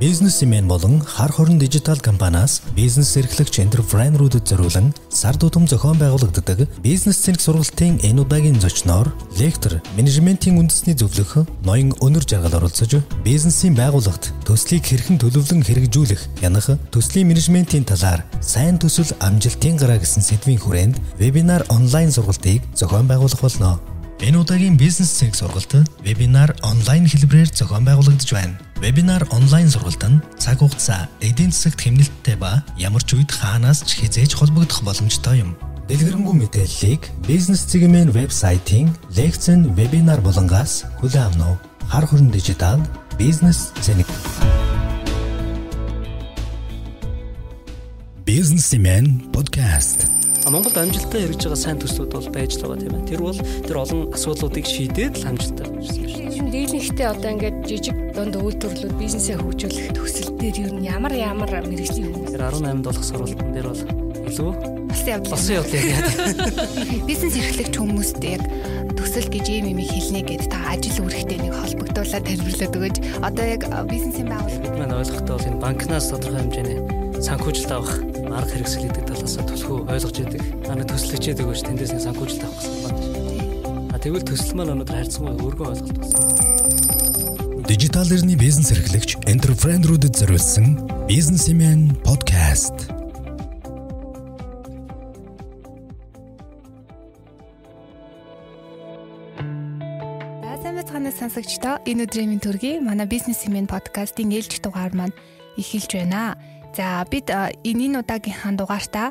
Бизнесмен болон хар хорон дижитал компаниас бизнес эрхлэгч энтерпренерүүдэд зориулан сар тутам зохион байгуулагддаг бизнес цэнэг сургалтын энэ удаагийн зочноор лектор менежментийн үндэсний зөвлөх ноён өнөр жаргал оролцож бизнесийн байгууллагт төслийг хэрхэн төлөвлөн хэрэгжүүлэх янах төслийн менежментийн талаар сайн төсөл амжилтын гараа гэсэн сэдвийн хүрээнд вебинар онлайн сургалтыг зохион байгуулах болно. Энэ удаагийн бизнес цэг сургалт вебинар онлайн хэлбэрээр зохион байгуулагдж байна. Вебинар онлайн сургалт нь цаг хугацаа, эдийн засагт хэмнэлттэй ба ямар ч үед хаанаас ч хизээж холбогдох боломжтой юм. Дэлгэрэнгүй мэдээллийг бизнес цэгийн вебсайтын лекцэн вебинар болонгаас хүлээн авах нь хар хорон дижитал бизнес цэник. Бизнесмен подкаст Монголд амжилттай хэрэгж байгаа сайн төслүүд бол байж л байгаа тийм ээ. Тэр бол тэр олон асуудлуудыг шийдээд л амжилттай болчихсон шүү дээ. Юм дийлэнхтэй одоо ингээд жижиг дунд үйлдвэрлэлүүд бизнесээ хөгжүүлэх төсөл дээр юу ямар ямар мэрэгжлийн хүмүүс. Тэр 18 долох сургалтын дээр бол илүү Болсон явдал. болсон явдал яг. Бизнес эрхлэгч хүмүүст яг төсөл гэж юм юм хэлнэ гэдээ та ажил үүрэгтэй нэг холбогдуулаад тайлбарлаад өгөөж одоо яг бизнесийн байгууллага Манай ойлгохтой бол энэ банкнаас тодорхой хэмжээний санхүүжилт авах арга хэрэгсэл гэдэг талаас нь төлхөө ойлгож идэг. Манай төсөл хичээдэг гэж тэндээс нэг санхүүжилт авах гэсэн байна. А тэгвэл төсөл маань өнөөдөр харьцангуй өргөн ойлголт болсон. Дижитал эрхний бизнес эрхлэгч энтерпренерүүдэд зориулсан бизнесмен подкаст. Сонсогчдоо энэ өдрийн минь төргий манай бизнесмен подкастын ээлж дугаар маань эхэлж байна. За бид а, энэ энэ удаагийнхаа дугаартаа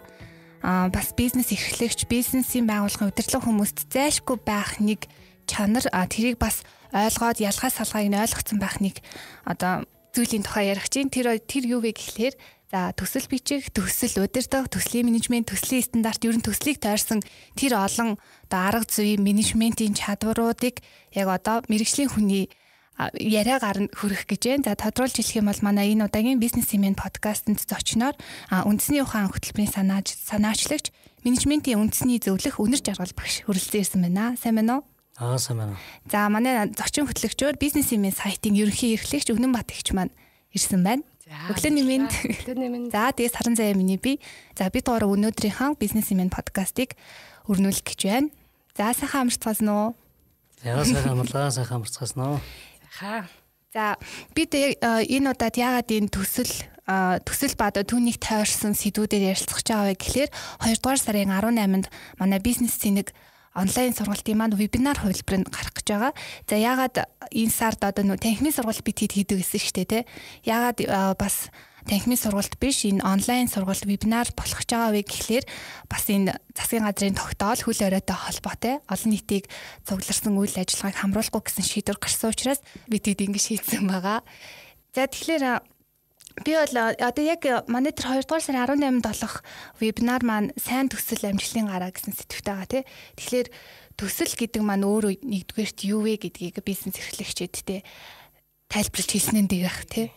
бас бизнес эрхлэгч, бизнесийн байгууллагын удирдлага хүмүүст зайлшгүй байх нэг чанар тэрийг бас ойлгоод ялгаа салгааг нь ойлгоцсон байх нэг одоо зүйлийн тухай ярих чинь тэр тэр юу вэ гэхлээр за төсөл бичих, төсөл удирдах, төслийн менежмент, төслийн стандарт ерөн төслийг тойрсон тэр олон одоо арга зүй, менежментийн чадваруудыг яг одоо мэрэгжлийн хүний а, яриагаар нь хүрэх гэж байна. За тодруулж хэлэх юм бол манай энэ удаагийн бизнесмен подкастэнд зочноор а, үндэсний ухаан хөтөлбөрийн санааж санаачлагч менежментийн үндэсний зөвлөх өнөр жаргал багш хүрэлцэн ирсэн байна. Сайн байна уу? Аа сайн байна. За манай зочин хөтлөгчөөр бизнесмен сайтын ерөнхий эрхлэгч Өнөн Бат ихч маань ирсэн байна. Өглөөний минь. За тэгээс сарын заяа миний би. За бид гурав өнөөдрийнхөө бизнесмен подкастыг өрнүүлэх гэж байна. За сайхан амарцгаасан уу? Яа сайхан амарлаа, сайхан амарцгаасан уу? Хаа. За бид э, энэ удаад яагаад энэ төсөл э, төсөл ба одоо түүнийг тойрсон сэдвүүдээр ярилцах гэж байгаа вэ гэхлээр 2 дугаар сарын 18-нд манай бизнес цэник онлайн сургалтын маань вебинар хувилбарыг гарах гэж байгаа. За яагаад энэ сард одоо нөө танхимын сургалт бид хэд хийдэг гэсэн шүү дээ тий. Яагаад э, бас танхимын сургалт биш энэ онлайн сургалт вебинар болох гэж байгаа вэ гэхлээр бас энэ засгийн газрын тогтоол хөл оройтой холбоотой олон нийтийг цугларсан үйл ажиллагааг хамруулахгүй гэсэн шийдвэр гарсан учраас бид хэд ингэ шийдсэн байгаа. За тэгэхээр би бол одоо яг манай тэр 2 дугаар сарын 18-нд болох вебинар маань сайн төсөл амжилтын гараа гэсэн сэдвтэй байгаа тий. Тэгэхээр төсөл гэдэг маань өөрөө нэгдүгээрт юу вэ гэдгийг бизнес эрхлэгчэдтэй тайлбарлаж хэлснээр дээрх тий.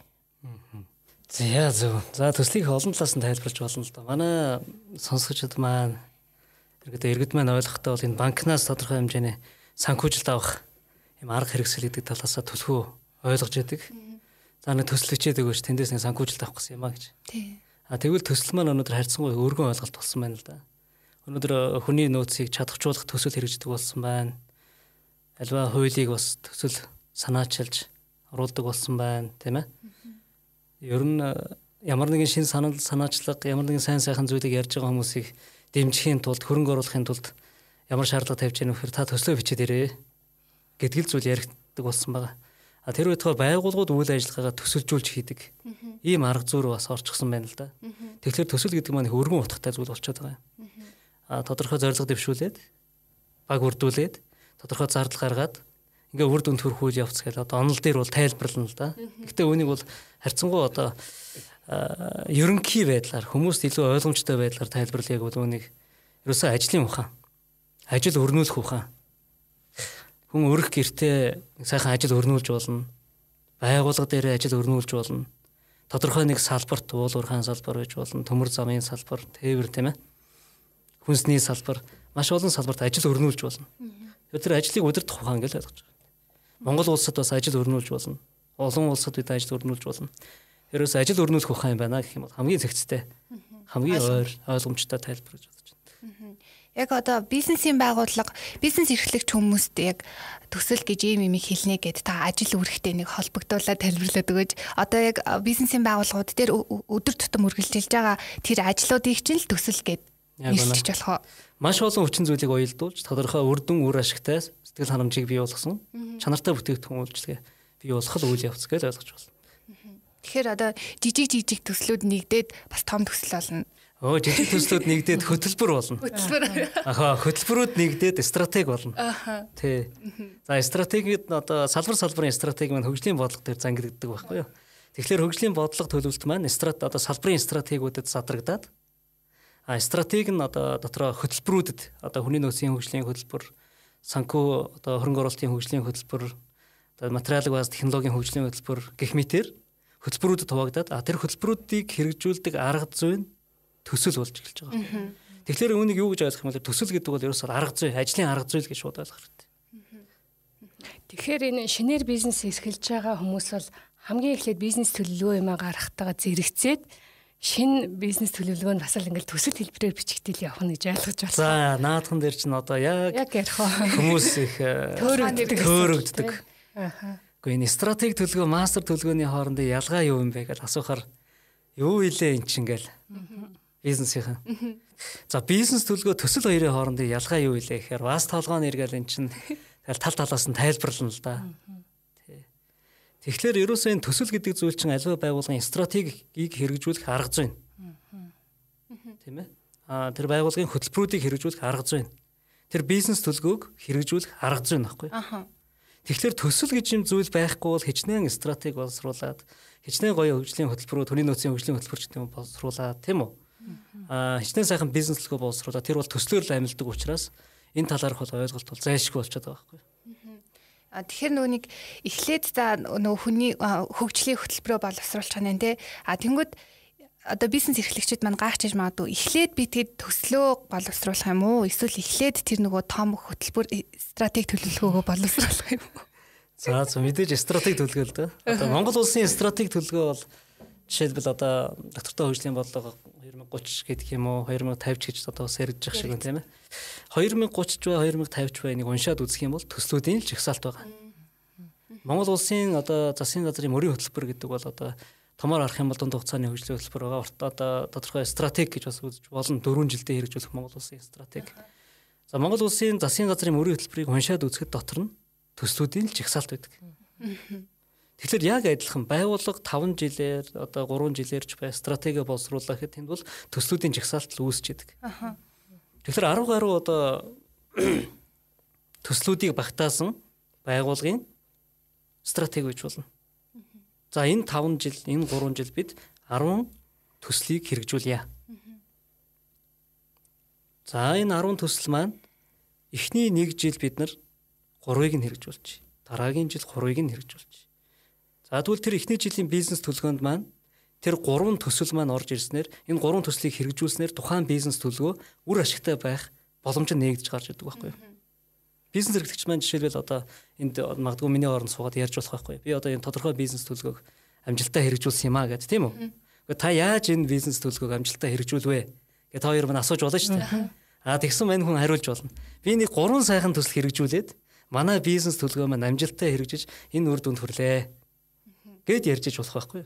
За зөв. За төслийг олон талаас нь тайлбарлаж болно л да. Манай сонсогчид маань иргэдээ иргэд маань ойлгохтой бол энэ банкнаас тодорхой хэмжээний санхүүжилт авах юм арга хэрэгсэл гэдэг талаасаа төлхөө ойлгож яадаг. За нэг төсөл хичээдэг гэж тэндээс нэг санхүүжилт авах гэсэн юм а гэж. Тий. А тэгвэл төсөл маань өнөөдөр харьцангуй өргөн ойлголт болсон байна л да. Өнөөдөр хүний нөөцийг чадахжуулах төсөл хэрэгждэг болсон байна. Альва хуулийг бас төсөл санаачилж оруулдаг болсон байна, тийм ээ. Ер нь э, ямар нэгэн шин санал санаачлага, ямар нэгэн сайн сайхан зүйлийг ярьж байгаа хүмүүсийг дэмжихийн тулд, хөрөнгө оруулахын тулд ямар шаардлага тавьж яах вэ та төслөө бичээд ирээ гэдэг л зүйл яригддаг болсон байгаа. А тэр үед байгууллагууд үйл ажиллагаагаа төсөлжүүлж хийдэг. Ийм арга зүйр бас орчихсон байна л да. Тэгэхээр төсөл гэдэг маань өргөн утгатай зүйл болчиход байгаа юм. А тодорхой зорилго дэвшүүлээд баг үрдүүлээд тодорхой зардал гаргаад ингээ үр дүнд хүрэх үйл явц гэдэг одоо онол дээр бол тайлбарлана л да. Гэхдээ үүнийг бол харьцангуй одоо ерөнхий байдлаар хүмүүст илүү ойлгомжтой байдлаар тайлбарлая гэвэл үүнийг ерөөсөө ажлын ухаан ажил өрнүүлэх ухаан хүн өрөх гэртээ сайхан ажил өрнүүлж болно. Байгууллага дээр ажил өрнүүлж болно. Тодорхой нэг салбарт уул уурхайн салбар байж болно. Төмөр замын салбар, тээвэр тийм ээ. Хүнсний салбар, маш олон салбарт ажил өрнүүлж болно. Тэр ажлыг удирдах ухаан гэж ойлгож байгаа. Монгол улсад бас ажил өрнүүлж болно. Олон улсад бид ажил өрнүүлж болно. ерөөс ажил өрнүүлэх ухаан юм байна гэх юм бол хамгийн зэгцтэй. Хамгийн ойр ойлгомжтой тайлбар гэж бодож байна. Яг одоо бизнесийн байгууллага, бизнес эрхлэгч хүмүүст яг төсөл гэж ийм юм хэлнэ гэд та ажил үрхтэй нэг холбогдуулаад тайлбарлаад өгөөж одоо яг бизнесийн байгууллагууд дээр өдөр тутам үргэлжилж байгаа тэр ажлуудыг чинь л төсөл гэд нэрчж болох. Маш олон хүчин зүйлийг уялдуулж тодорхой үр дүн үр ашигтай сэтгэл ханамжийг бий болгосон чанартай бүтээгдэхүүн үйлчлэгээ бий болгох үйл явц гэж ойлгож байна. Тэгэхээр одоо жижиг жижиг төслүүд нэгдээд бас том төсөл болно. Өө жижиг төслүүд нэгдээд хөтөлбөр болно. Хөтөлбөр. Аха хөтөлбөрүүд нэгдээд стратеги болно. Аха. Тий. За стратегид одоо салбар салбарын стратеги маань хөгжлийн бодлого дээр зангиддаг байхгүй юу? Тэгэхээр хөгжлийн бодлого төлөвлөлт маань страт одоо салбарын стратегиудэд задрагдаад а стратеги нь одоо дотроо хөтөлбөрүүдэд одоо хүний нөөцийн хөгжлийн хөтөлбөр, санхүү одоо хөрөнгө оруулалтын хөгжлийн хөтөлбөр, одоо материалын бааз технологийн хөгжлийн хөтөлбөр гэх мэтэр хөтөлбөрүүдэд хуваагдаад а тэр хөтөлбөрүүдийг хэрэгжүүлдэг арга зүй нь төсөл болж эхэлж байгаа. Тэгэхээр үүнийг юу гэж ойлгох юм бол төсөл гэдэг бол ерөөсөөр арга зүй, ажлын арга зүй л гэж шууд ойлгох хэрэгтэй. Тэгэхээр энэ шинээр бизнес эрхэлж байгаа хүмүүс бол хамгийн эхлээд бизнес төлөвлөгөө юм а гаргахтайгаа зэрэгцээд шинэ бизнес төлөвлөгөөнд бас л ингээл төсөл хэлбэрээр бичигдэл явах нь гэж ойлгож байна. За наадхан дээр чинь одоо яг яг ярих хүмүүс их төөрөгддөг. Аа Гэхдээ энэ стратеги төлгөө, мастер төлгөөний хоорондын ялгаа юу юм бэ гэж асуухаар юу илээ эн чинь гээл. Бизнесийн. За бизнес төлгөө төсөл хоёрын хоорондын ялгаа юу илээ гэхээр вас толгойн эргээл эн чинь тэгэл тал талаас нь тайлбарлана л да. Тэгэхээр ерөөсөө энэ төсөл гэдэг зүйл чинь аливаа байгууллагын стратегийг хэрэгжүүлэх арга зүй. Тийм ээ. Аа тэр байгууллагын хөтөлбөрүүдийг хэрэгжүүлэх арга зүй. Тэр бизнес төлгөөг хэрэгжүүлэх арга зүй нөхгүй. Аха. Тэгэхээр төсөл гэж юм зүйл байхгүй бол хичнээн стратеги боловсруулад хичнээн гоё хөгжлийн хөтөлбөрүүд хүний нөөцийн хөгжлийн хөтөлбөр ч гэдэм боловсруулад тийм үү? Аа хичнээн сайхан бизнес төлгөө боловсруулад тэр бол төслөөр л амилдаг учраас энэ талаарх бол ойлголт бол зайлшгүй болчиход байгаа байхгүй. А тэгэхээр нөгөө нэг эхлээд за нөгөө хүний хөгжлийн хөтөлбөрөө боловсруулах нь те. А тэнгууд одоо бизнес эрхлэгчид маань гайхчихж магадгүй эхлээд би тэгэд төслөө боловсруулах юм уу эсвэл эхлээд тэр нөгөө том хөтөлбөр э, стратеги төлөвлөгөөгөө боловсруулах юм уу За зөв мэдээж стратеги төлөвлөгөө л дээ. Одоо Монгол улсын стратеги төлөвлөгөө бол жишээлбэл одоо доктортой хөгжлийн бодлого 2030 гэдэг юм уу 2050 ч гэж одоо бас ярьж байгаа шиг байна тийм ээ. 2030 ч бай 2050 ч бай нэг уншаад үзэх юм бол төслүүдийн л жагсаалт байгаа. Монгол улсын одоо засгийн газрын мөрийн хөтөлбөр гэдэг бол одоо томоор арах юм бол дунд хугацааны хөгжлийн хөтөлбөр байгаа. Одоо тодорхой стратеги гэж бас үзэж болно. 4 жилдээ хэрэгжүүлэх Монгол улсын стратеги. За Монгол улсын засгийн газрын мөрийн хөтөлбөрийг уншаад үзэхэд дотор нь төслүүдийн л жагсаалт байдаг. Тэгэхээр яг адилхан байгууллага 5 жилээр одоо 3 жилээр ч бай стратеги боловсруулах гэхэд тэнд бол төслүүдийн жагсаалт л үүсч идэг. Тэгэхээр 10 гаруй одоо төслүүдийг багтаасан байгууллагын стратеги гэж болно. За энэ 5 жил, энэ 3 жил бид 10 төслийг хэрэгжүүлье. За энэ 10 төсөл маань эхний 1 жил бид нар 3-ыг нь хэрэгжүүлж, дараагийн жил 3-ыг нь хэрэгжүүлж. За тэгвэл тэр эхний жилийн бизнес төлгөөнд маань тэр 3 төсөл маань орж ирснээр энэ 3 төслийг хэрэгжүүлснээр тухайн бизнес төлгөө үр ашигтай байх боломж нь нэгдэж гарч ирдэг байхгүй юу? Бизнес эрхлэгч маань жишээлбэл одоо энд магадгүй миний оронд суугаад ярьж болох байхгүй. Би одоо энэ тодорхой бизнес төлгөөг амжилттай хэрэгжүүлсэн юм а гэж тийм үү? Гэхдээ та яаж энэ бизнес төлгөөг амжилттай хэрэгжүүлвэ? гэж та хоёр минь асууж болно шүү дээ. Аа тэгсэн мань хүн хариулж болно. Би нэг гурван сайхан төсөл хэрэгжүүлээд манай бизнес төлгөө маань амжилттай хэрэгжиж энэ үр дүнд хүрлээ. гэд ярьж иж болох байхгүй?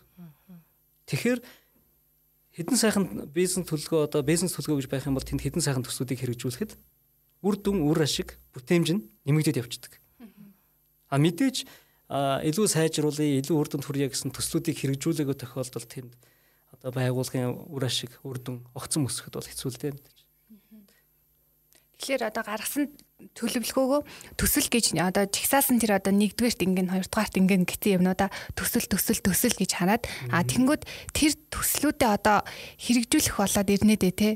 Тэгэхээр хэдэн сайхан бизнес төлгөө одоо бизнес төлгөө гэж байх юм бол тэнд хэдэн сайхан төслүүдийг хэрэгжүүлэхэд үр дүн үр ашиг бүтээмж нь нэмэгдээд явчихдаг. А мэдээж илүү сайжруулъя, илүү үр дүнд хүрье гэсэн төслүүдийг хэрэгжүүлээгөө тохиолдолд тэнд одоо байгуулгын үр ашиг, үр дүн огцон өсөхөд бол хэцүү л дээ мэдээж. Тэгэхээр одоо гаргасан төлөвлөгөөгөө төсөл гэж одоо чигсаасан тэр одоо нэгдүгээрт ингэн хоёрдугаарт ингэн гэсэн юмнуудаа төсөл төсөл төсөл гэж хараад а тэнгүүд тэр төслүүдээ одоо хэрэгжүүлэх болоод ирнэ дээ те.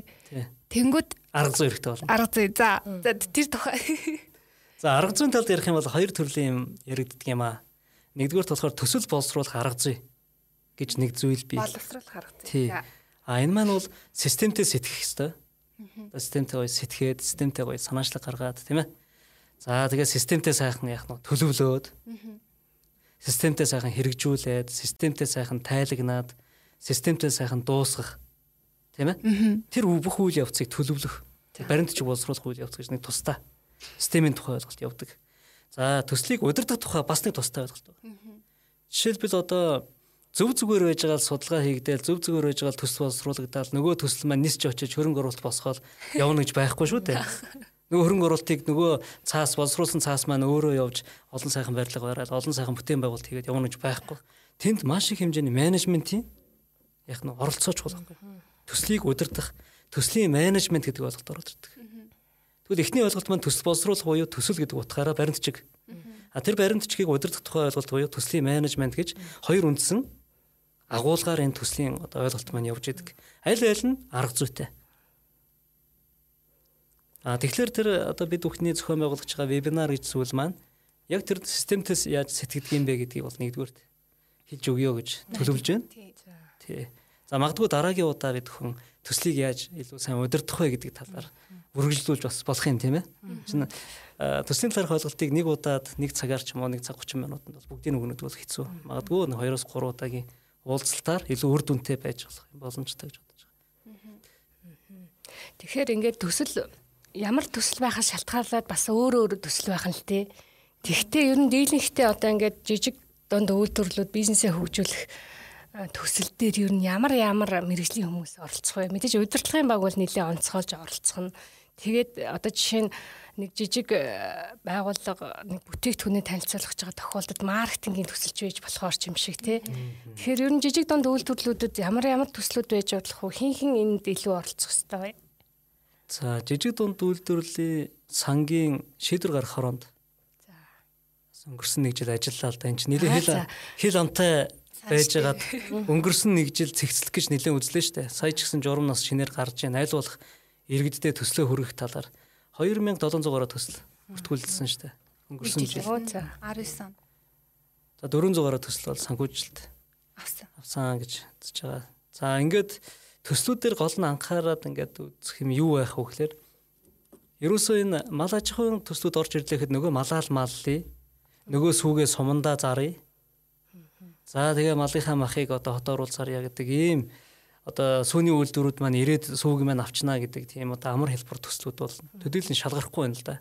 Тэнгүүд арга зүй хэрэгтэй болно. Арга зүй. За. За тэр тухай. За арга зүйн талд ярих юм бол хоёр төрлийн юм яригддаг юм аа. Нэгдүгээр болохоор төсөл боловсруулах арга зүй гэж нэг зүйл бий. Боловсруулах арга зүй. А энэ маань бол системтэй сэтгэх хэвээр. Системтэй гоё сэтгэхэд, системтэй гоё санаачлаг гаргаад тийм ээ. За тэгээ системтэй сайхан яах нь төлөвлөөд. системтэй сайхан хэрэгжүүлээд, системтэй сайхан тайлагнаад, системтэй сайхан дуусгах тийм ээ? Тэр бүх үйл явцыг төлөвлөх. Баримтч боловсруулах үйл явц гэж нэг тусдаа системийн тухай ойлголт явдаг. За төслийг удирдах тухай бас нэг тусдаа ойлголт байна. Жишээлбэл одоо зөв зүгээр байж байгаа судалгаа хийгдээл зөв зүгээр байж байгаа төсөл боловсруулагдаад нөгөө төсөл маань нисч очиж хөрөнгө оруулалт босгоод явна гэж байхгүй шүү дээ. Нөгөө хөрөнгө оруулалтыг нөгөө цаас боловсруулсан цаас маань өөрөө явж олон сайхан барилга бариад олон сайхан бүтээн байгуулалт хийгээд явна гэж байхгүй. Тэнд маш их хэмжээний менежментийн яг нь оролцооч болохгүй. Төслийг удирдах, төслийн менежмент гэдэг ойлголт ороод ирдэг. Тэгвэл эхний ойлголт маань төсөл боловсруулах буюу төсөл гэдэг утгаараа баримтчиг. А тэр баримтчгийг удирдах тухай ойлголт буюу төслийн менежмент гэж хоёр үндсэн агуулгаар энэ төслийн ойлголт маань явж идэг. Аль аль нь арга зүйтэй. А тэгэхээр тэр одоо бид бүхний зохион байгуулж байгаа вебинар гэж зүйл маань яг тэр системтээс яаж сэтгэдэг юм бэ гэдгийг бол нэгдүгээр хэлж өгье гэж төлөвлөж байна. Тий. За магадгүй дараагийн удаа бид бүхэн төслийг яаж илүү сайн удирдах вэ гэдэг талаар үргэлжлүүлж бас болох юм тийм ээ. Чин төслийн талаарх ойлголтыг нэг удаад нэг цагаар ч юм уу нэг цаг 30 минутанд бол бүгдийг өгнөд бол хэцүү. Магадгүй 2-3 удаагийн уулзалтаар илүү үр дүнтэй байж болох юм боломжтой гэж бодож байгаа. Тэгэхээр ингээд төсөл ямар төсөл байхаас шалтгаалаад бас өөр өөр төсөл байх нь л тээ. Тэгвэл ер нь дийлэнхтэй одоо ингээд жижиг донд үйлдвэрлэлүүд бизнесээ хөгжүүлэх төсөл дээр ер нь ямар ямар мэрэгжлийн хүмүүс оролцох вэ? Мэдээж удирдлагын баг бол нэлээд онцгойлж оролцох нь. Тэгээд одоо жишээ нь нэг жижиг э, байгууллага нэг бүтээгдэхүүнээ танилцуулах гэж байгаа тохиолдолд маркетингийн төсөлч байж болохоор ч юм шиг тий. Тэгэхээр ер нь жижиг дунд үйлдвэрлэлүүдэд ямар ямар төслүүд байж болох вэ? Хин хин энд илүү оролцох хэрэгтэй вэ? За жижиг дунд үйлдвэрлэлийн сангийн шийдвэр гаргах хоронд. Өнгөрсөн нэг жил ажиллалаа л да. Энд чинь нэлээд хэл хэл амтай байж байгаад өнгөрсөн нэг жил цэгцлэх гэж нэлээд үзлээ штэ. Сая ч гэсэн журам нас шинээр гарч ийн айл болох иргэддээ төслөө хүргэх талаар 2700-аар төсөл бүртгүүлсэн дээ. Өнгөрсөн жил. 19 он. За 400-аар төсөл бол санхүүжилт авсан. Авсан гэж үзэж байгаа. За ингээд төслүүдээр гол нь анхаарал ингээд үзэх юм юу байх вэ гэхээр ерөөсөө энэ мал аж ахуйн төслүүд орж ирлэхэд нөгөө малаал маллий нөгөө сүүгээ сумандаа зарыг. За тэгээ малынхаа махыг одоо хотоор уулзарья гэдэг ийм одоо сүүний үйлдвэрүүд маань ирээд сүүг маань авчнаа гэдэг тийм одоо амар хэлбэр төслүүд бол төдийлөн шалгарахгүй байна л да.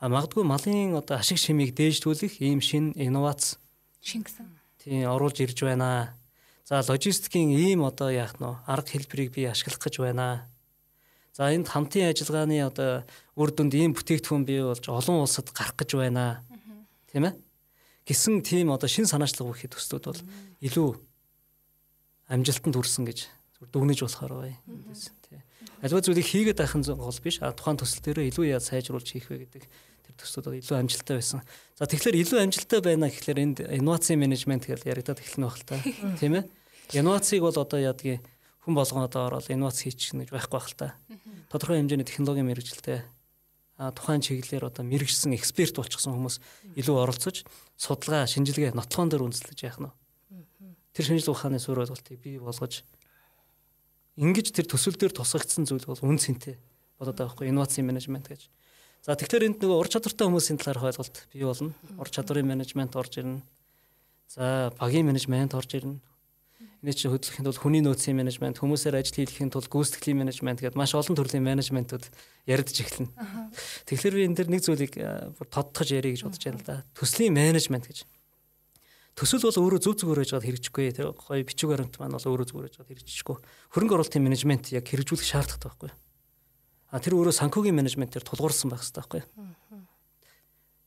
А магадгүй малын одоо ашиг шимийг дээжлүүлэх ийм шин инновац шингэсэн. Тийм оруулж ирж байна. За логистикийн ийм одоо яах нь арга хэлбэрийг би ашиглах гэж байна. За энд хамтын ажиллагааны одоо үр дүнд ийм бүтээгдэхүүн бий болж олон улсад гарах гэж байна. Тийм ээ? Гисэн тийм одоо шин санаачлаг бүхий төслүүд бол илүү амжилтанд хүрсэн гэж зүгээр дүгнэж болохоор бай. Тий. Аливаа зүйлийг хийгээд байх нь гол биш. А тухайн төсөл дээр илүү яаж сайжруулж хийх вэ гэдэг тэр төслүүд илүү амжилттай байсан. За тэгэхээр илүү амжилттай байна гэхэлэр энд инновацийн менежмент гэж яригадаад эхэлнэ байх л та. Тийм ээ. Инновацийг бол одоо яадгийн хүн болгоно одоо ороод инновац хийчих гэж байхгүй байх л та. Тодорхой хэмжээний технологийн мэрэгжилтэй тухайн чиглэлээр одоо мэрэгжсэн эксперт болчихсон хүмүүс илүү оролцож судалгаа, шинжилгээ, нотлохоон дээр үндэслэж яах нь. Тэр шинжлэх ухааны суурь ойлголтыг бий болгож ингэж тэр төсөл дээр тусгагдсан зүйл бол үн цэнтэй болоод байгаа хгүй инновацийн менежмент гэж. За тэгэхээр энд нөгөө ур чадвартай хүмүүсийн талаарх ойлголт бий болно. Ур чадварын менежмент орж ирнэ. За багийн менежмент орж ирнэ. Энэ чинь хөдөлгөхийн тулд хүний нөөцийн менежмент, хүмүүсээр ажил хийхин тулд гүйцэтгэлийн менежмент гэдээ маш олон төрлийн менежментүүд яригдж эхэлнэ. Тэгэхээр би энэ дэр нэг зүйлийг тодтогч ярих гэж бодож байна л да. Төслийн менежмент гэж. Төсөл бол өөрөө зөв зүгээр байж байгаад хэрэгжихгүй. Тэр гоё бичиг баримт маань бол өөрөө зүгээр байж байгаад хэрэгжихгүй. Хөрөнгө оруулалтын менежмент яг хэрэгжүүлэх шаардлагатай байхгүй. А тэр өөрөө санхүүгийн менежментээр тулгуурсан байх хэрэгтэй байхгүй.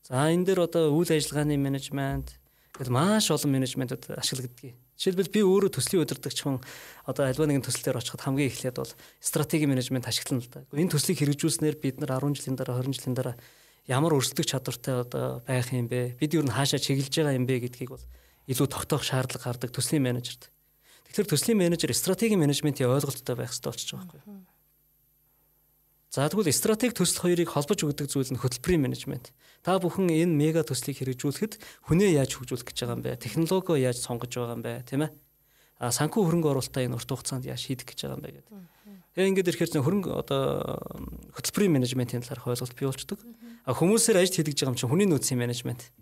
За энэ дээр одоо үйл ажиллагааны менежмент гэдэг маш олон менежментүүд ашиглагдгийг. Жишээлбэл би өөрөө төслийн удирдагч хүн одоо альва нэгэн төсөл дээр очиход хамгийн эхлээд бол стратеги менежмент ашиглана л да. Энэ төслийг хэрэгжүүлснээр бид нар 10 жилийн дараа 20 жилийн дараа ямар өрсөлдөх чадвартай одоо байх юм бэ? Бид юу н хаашаа чиглэж байгаа юм бэ гэдгийг бол илүү тогтоох шаардлага гардаг төслийн менежерт. Тэгэхээр төслийн менежер стратегийн менежментийн ойлголттой байх хэрэгтэй болчихж байгаа байхгүй. За тэгвэл стратеги төсөл хоёрыг холбож өгдөг зүйл нь хөтөлбөрийн менежмент. Та бүхэн энэ мега төслийг хэрэгжүүлэхэд хүнээ яаж хөгжүүлэх гэж байгаа юм бэ? Технологио яаж сонгож байгаа юм бэ, тийм ээ? А санхүү хөрөнгө оруулалтаа энэ урт хугацаанд яаж шийдэх гэж байгаа юм бэ гэдэг. Тэгээ ингээд ирэхээр хөрөнгө одоо хөтөлбөрийн менежментийн талаарх ойлголт бий болчдөг. А хүмүүсээр ажил хийдэг байгаа юм чинь хүний нөөцийн менежмент.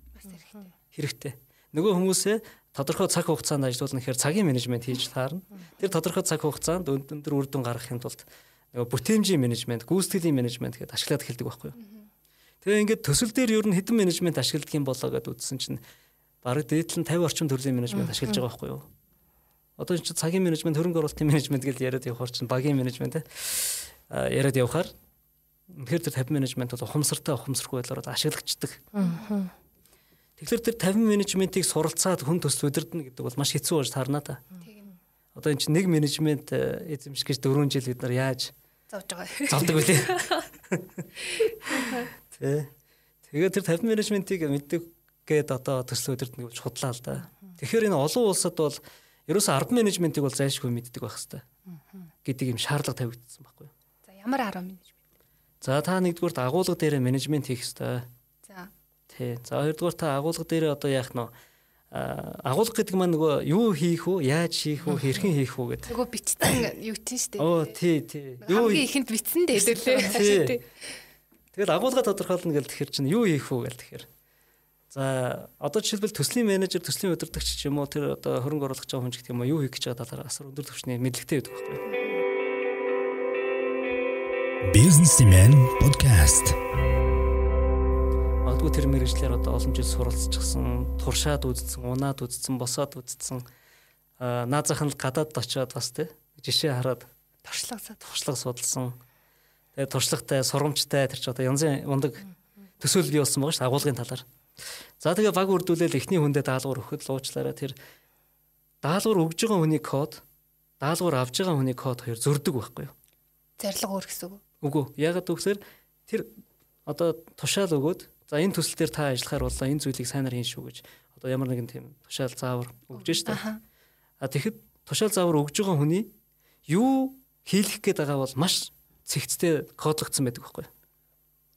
Хэрэгтэй. Нөгөө хүмүүсээ тодорхой цаг хугацаанд ажиллуулна гэхээр цагийн менежмент хийж таарна. Тэр тодорхой цаг хугацаанд өндөр үр дүн гаргахын тулд нөгөө бүтээмжийн менежмент, гүйцэтгэлийн менежмент гэдээ ашиглаад эхэлдэг байхгүй юу? Тэгээ ингээд төсөл дээр ер нь хэдэн менежмент ашигладаг юм болоо гэдээ үзсэн чинь бараг дээдл нь 50 орчим төрлийн менежмент ашиглаж байгаа байхгүй юу? Одоо энэ чинь цагийн менежмент, хөрөнгө оруулалтын менежмент гэж яриад явахаар чинь багийн менежмент яриад явахаар тэгэхээр тэр 50 менежмент бол ухамсартай ухамсаргүй байдлаар ашиглагддаг. Тэгэхээр тэр 50 менежментийг суралцаад хүн төсөл удирдна гэдэг бол маш хэцүү болж таарна та. Одоо энэ чинь нэг менежмент эзэмших гэж 4 жил бид нар яаж зовж байгаа. Завдаг үлээ. Тэ. Тэгээд тэр 50 менежментийг мэддэг гээд одоо төсөл удирдна гэж худлаа л да. Тэгэхээр энэ олон улсад бол ерөөсө 10 менежментийг бол зайлшгүй мэддэг байх хэвээр гэдэг юм шаардлага тавигдсан байхгүй юу. За ямар 10 менежмент? За та нэгдүгürt агуулга дээр менежмент хийх хэвээр. За. Тий. За хоёрдугаар та агуулга дээр одоо яах нь агуулга гэдэг маань нөгөө юу хийх үү, яаж хийх үү, хэрхэн хийх үү гэдэг. Нөгөө бичсэн юу тийм шүү дээ. Оо тий, тий. Юу ихэнд бичсэн дээ лээ. Тэгэл агуулга тодорхойлно гэл тэгэхэр чинь юу хийх үү гэл тэгэхэр. За одоо жишээлбэл төслийн менежер, төслийн удирдагч ч юм уу тэр одоо хөрөнгө оруулах гэж байгаа хүн ч гэх юм уу юу хийх гэж байгаа талаар асар өндөр түвшний мэдлэгтэй байдаг байхгүй юу? Businessman podcast магадгүй тэр мэрэгчлэр одоо олон жил суралцчихсан, туршаад үзсэн, унаад үзсэн, босоод үзсэн. Аа наазах нь гадаад очиод бас тий жишээ хараад туршлага туршлага судалсан. Тэгээ туршлагатай, сургамжтай тэр чи одоо янзын ундаг төсөөлөл бий болсон байгаа шүү агуулгын талаар. За тэгээ баг үрдүүлэл эхний хүндээ даалгавар өгөхөд луучлаараа тэр даалгавар өгж байгаа хүний код, даалгавар авж байгаа хүний код хоёр зөрдөг байхгүй юу? Зарлага өөр гэсэн үг. Үгүй. Ягаад гэвэл тэр одоо тушаал өгөөд За энэ төсөл дээр та ажиллахаар болоо энэ зүйлийг сайнаар хийн шүү гэж одоо ямар нэгэн тийм тушаал заавар өгж штэ. А тэгэхэд тушаал заавар өгж байгаа хүний юу хийлгэх гээд байгаа бол маш цэгцтэй кодлогдсон байдаг байхгүй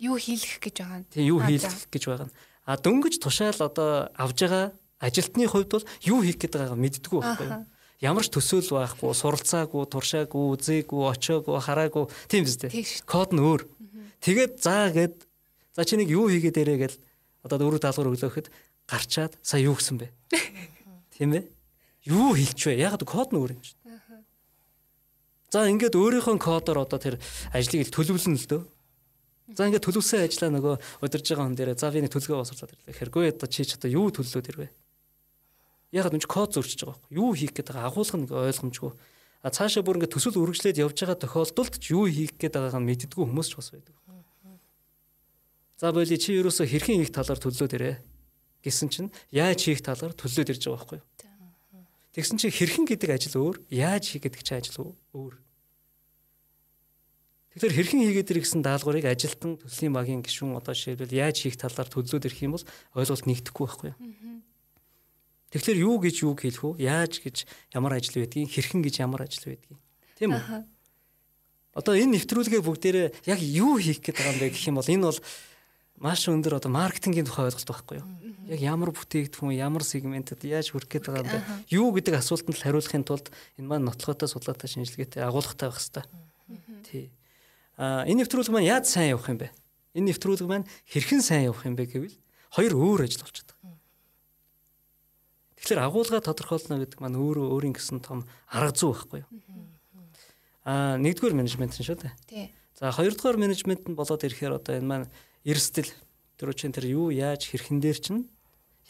юу хийлгэх гэж байгаа нь. Тийм юу хийлгэх гэж байгаа нь. А дөнгөж тушаал одоо авж байгаа ажилтны хувьд бол юу хийх гээд байгааг мэддэггүй байхгүй юу? Ямар ч төсөөл байхгүй, суралцаагүй, туршаагүй, үзээгүй, очоогүй, хараагүй тийм биз дээ. Код нь өөр. Тэгээд заа гэд За чи нэг юу хийгээд ирээ гэл одоо өөрөөр даалгавар өглөөхөд гарчаад сая юу гсэн бэ? Тийм ээ? Юу хэлч вэ? Яг код нь өөр юм чинь. За ингээд өөрийнхөө кодоор одоо тэр ажлыг төлөвлөн л дөө. За ингээд төлөвсөн ажлаа нөгөө удирж байгаа хүн дээрээ за би нэг төлгөө босруулаад ирлээ. Хэргүй одоо чи ч одоо юу төлөвлөд ирвэ? Яг нь код зөрчиж байгаа байхгүй юу хийх байгаа агуулга нэг ойлгомжгүй. А цаашаа бүр ингээд төсөл үргэлжлээд явж байгаа тохиолдолд ч юу хийх гээд байгааг нь мэддэггүй хүмүүс ч бас байдаг. За боли чи ерөөсө хэрхэн хийх талаар төлөвлөд ирээ гэсэн чинь яаж хийх талаар төлөвлөд ирж байгаа байхгүй юу? Тэгсэн чи хэрхэн гэдэг ажил өөр, яаж хий гэдэг чинь ажил өөр. Тэгэхээр хэрхэн хийгээд ирэх гэсэн даалгаврыг ажилтан төслийн багийн гишүүн одоо жишээлбэл яаж хийх талаар төлөвлөд ирэх юм бол ойлголт нэгдэхгүй байхгүй юу? Тэгэхээр юу гэж юу хэлэх үү? Яаж гэж ямар ажил байдгийг, хэрхэн гэж ямар ажил байдгийг. Тийм үү? Одоо энэ нэвтрүүлгээ бүгдээрээ яг юу хийх гээд байгаа юм бэ гэх юм бол энэ бол маш өндөр одоо маркетингийн тухай ойлголт байхгүй юу? Яг ямар бүтээгдэхүүн, ямар сегментэд яаж хүрэх гээд байгаа юм бэ? Юу гэдэг асуултанд л хариулахын тулд энэ маань нотлохотой судлаатай шинжилгээтэй агуулгатай байх хэрэгтэй. Тий. А энэ нэвтрүүлэг маань яаж сайн явах юм бэ? Энэ нэвтрүүлэг маань хэрхэн сайн явах юм бэ гэвэл хоёр өөр ажил болчиход байгаа. Тэгэхээр агуулга тодорхойлно гэдэг маань өөрөө өөрийн гэсэн том арга зүй байхгүй юу? А нэгдүгээр менежмент шүү дээ. Тий. За хоёрдугаар менежмент нь болоод ирэхээр одоо энэ маань эрсдэл тэр үчин тэр юу яаж хэрхэн дээр чинь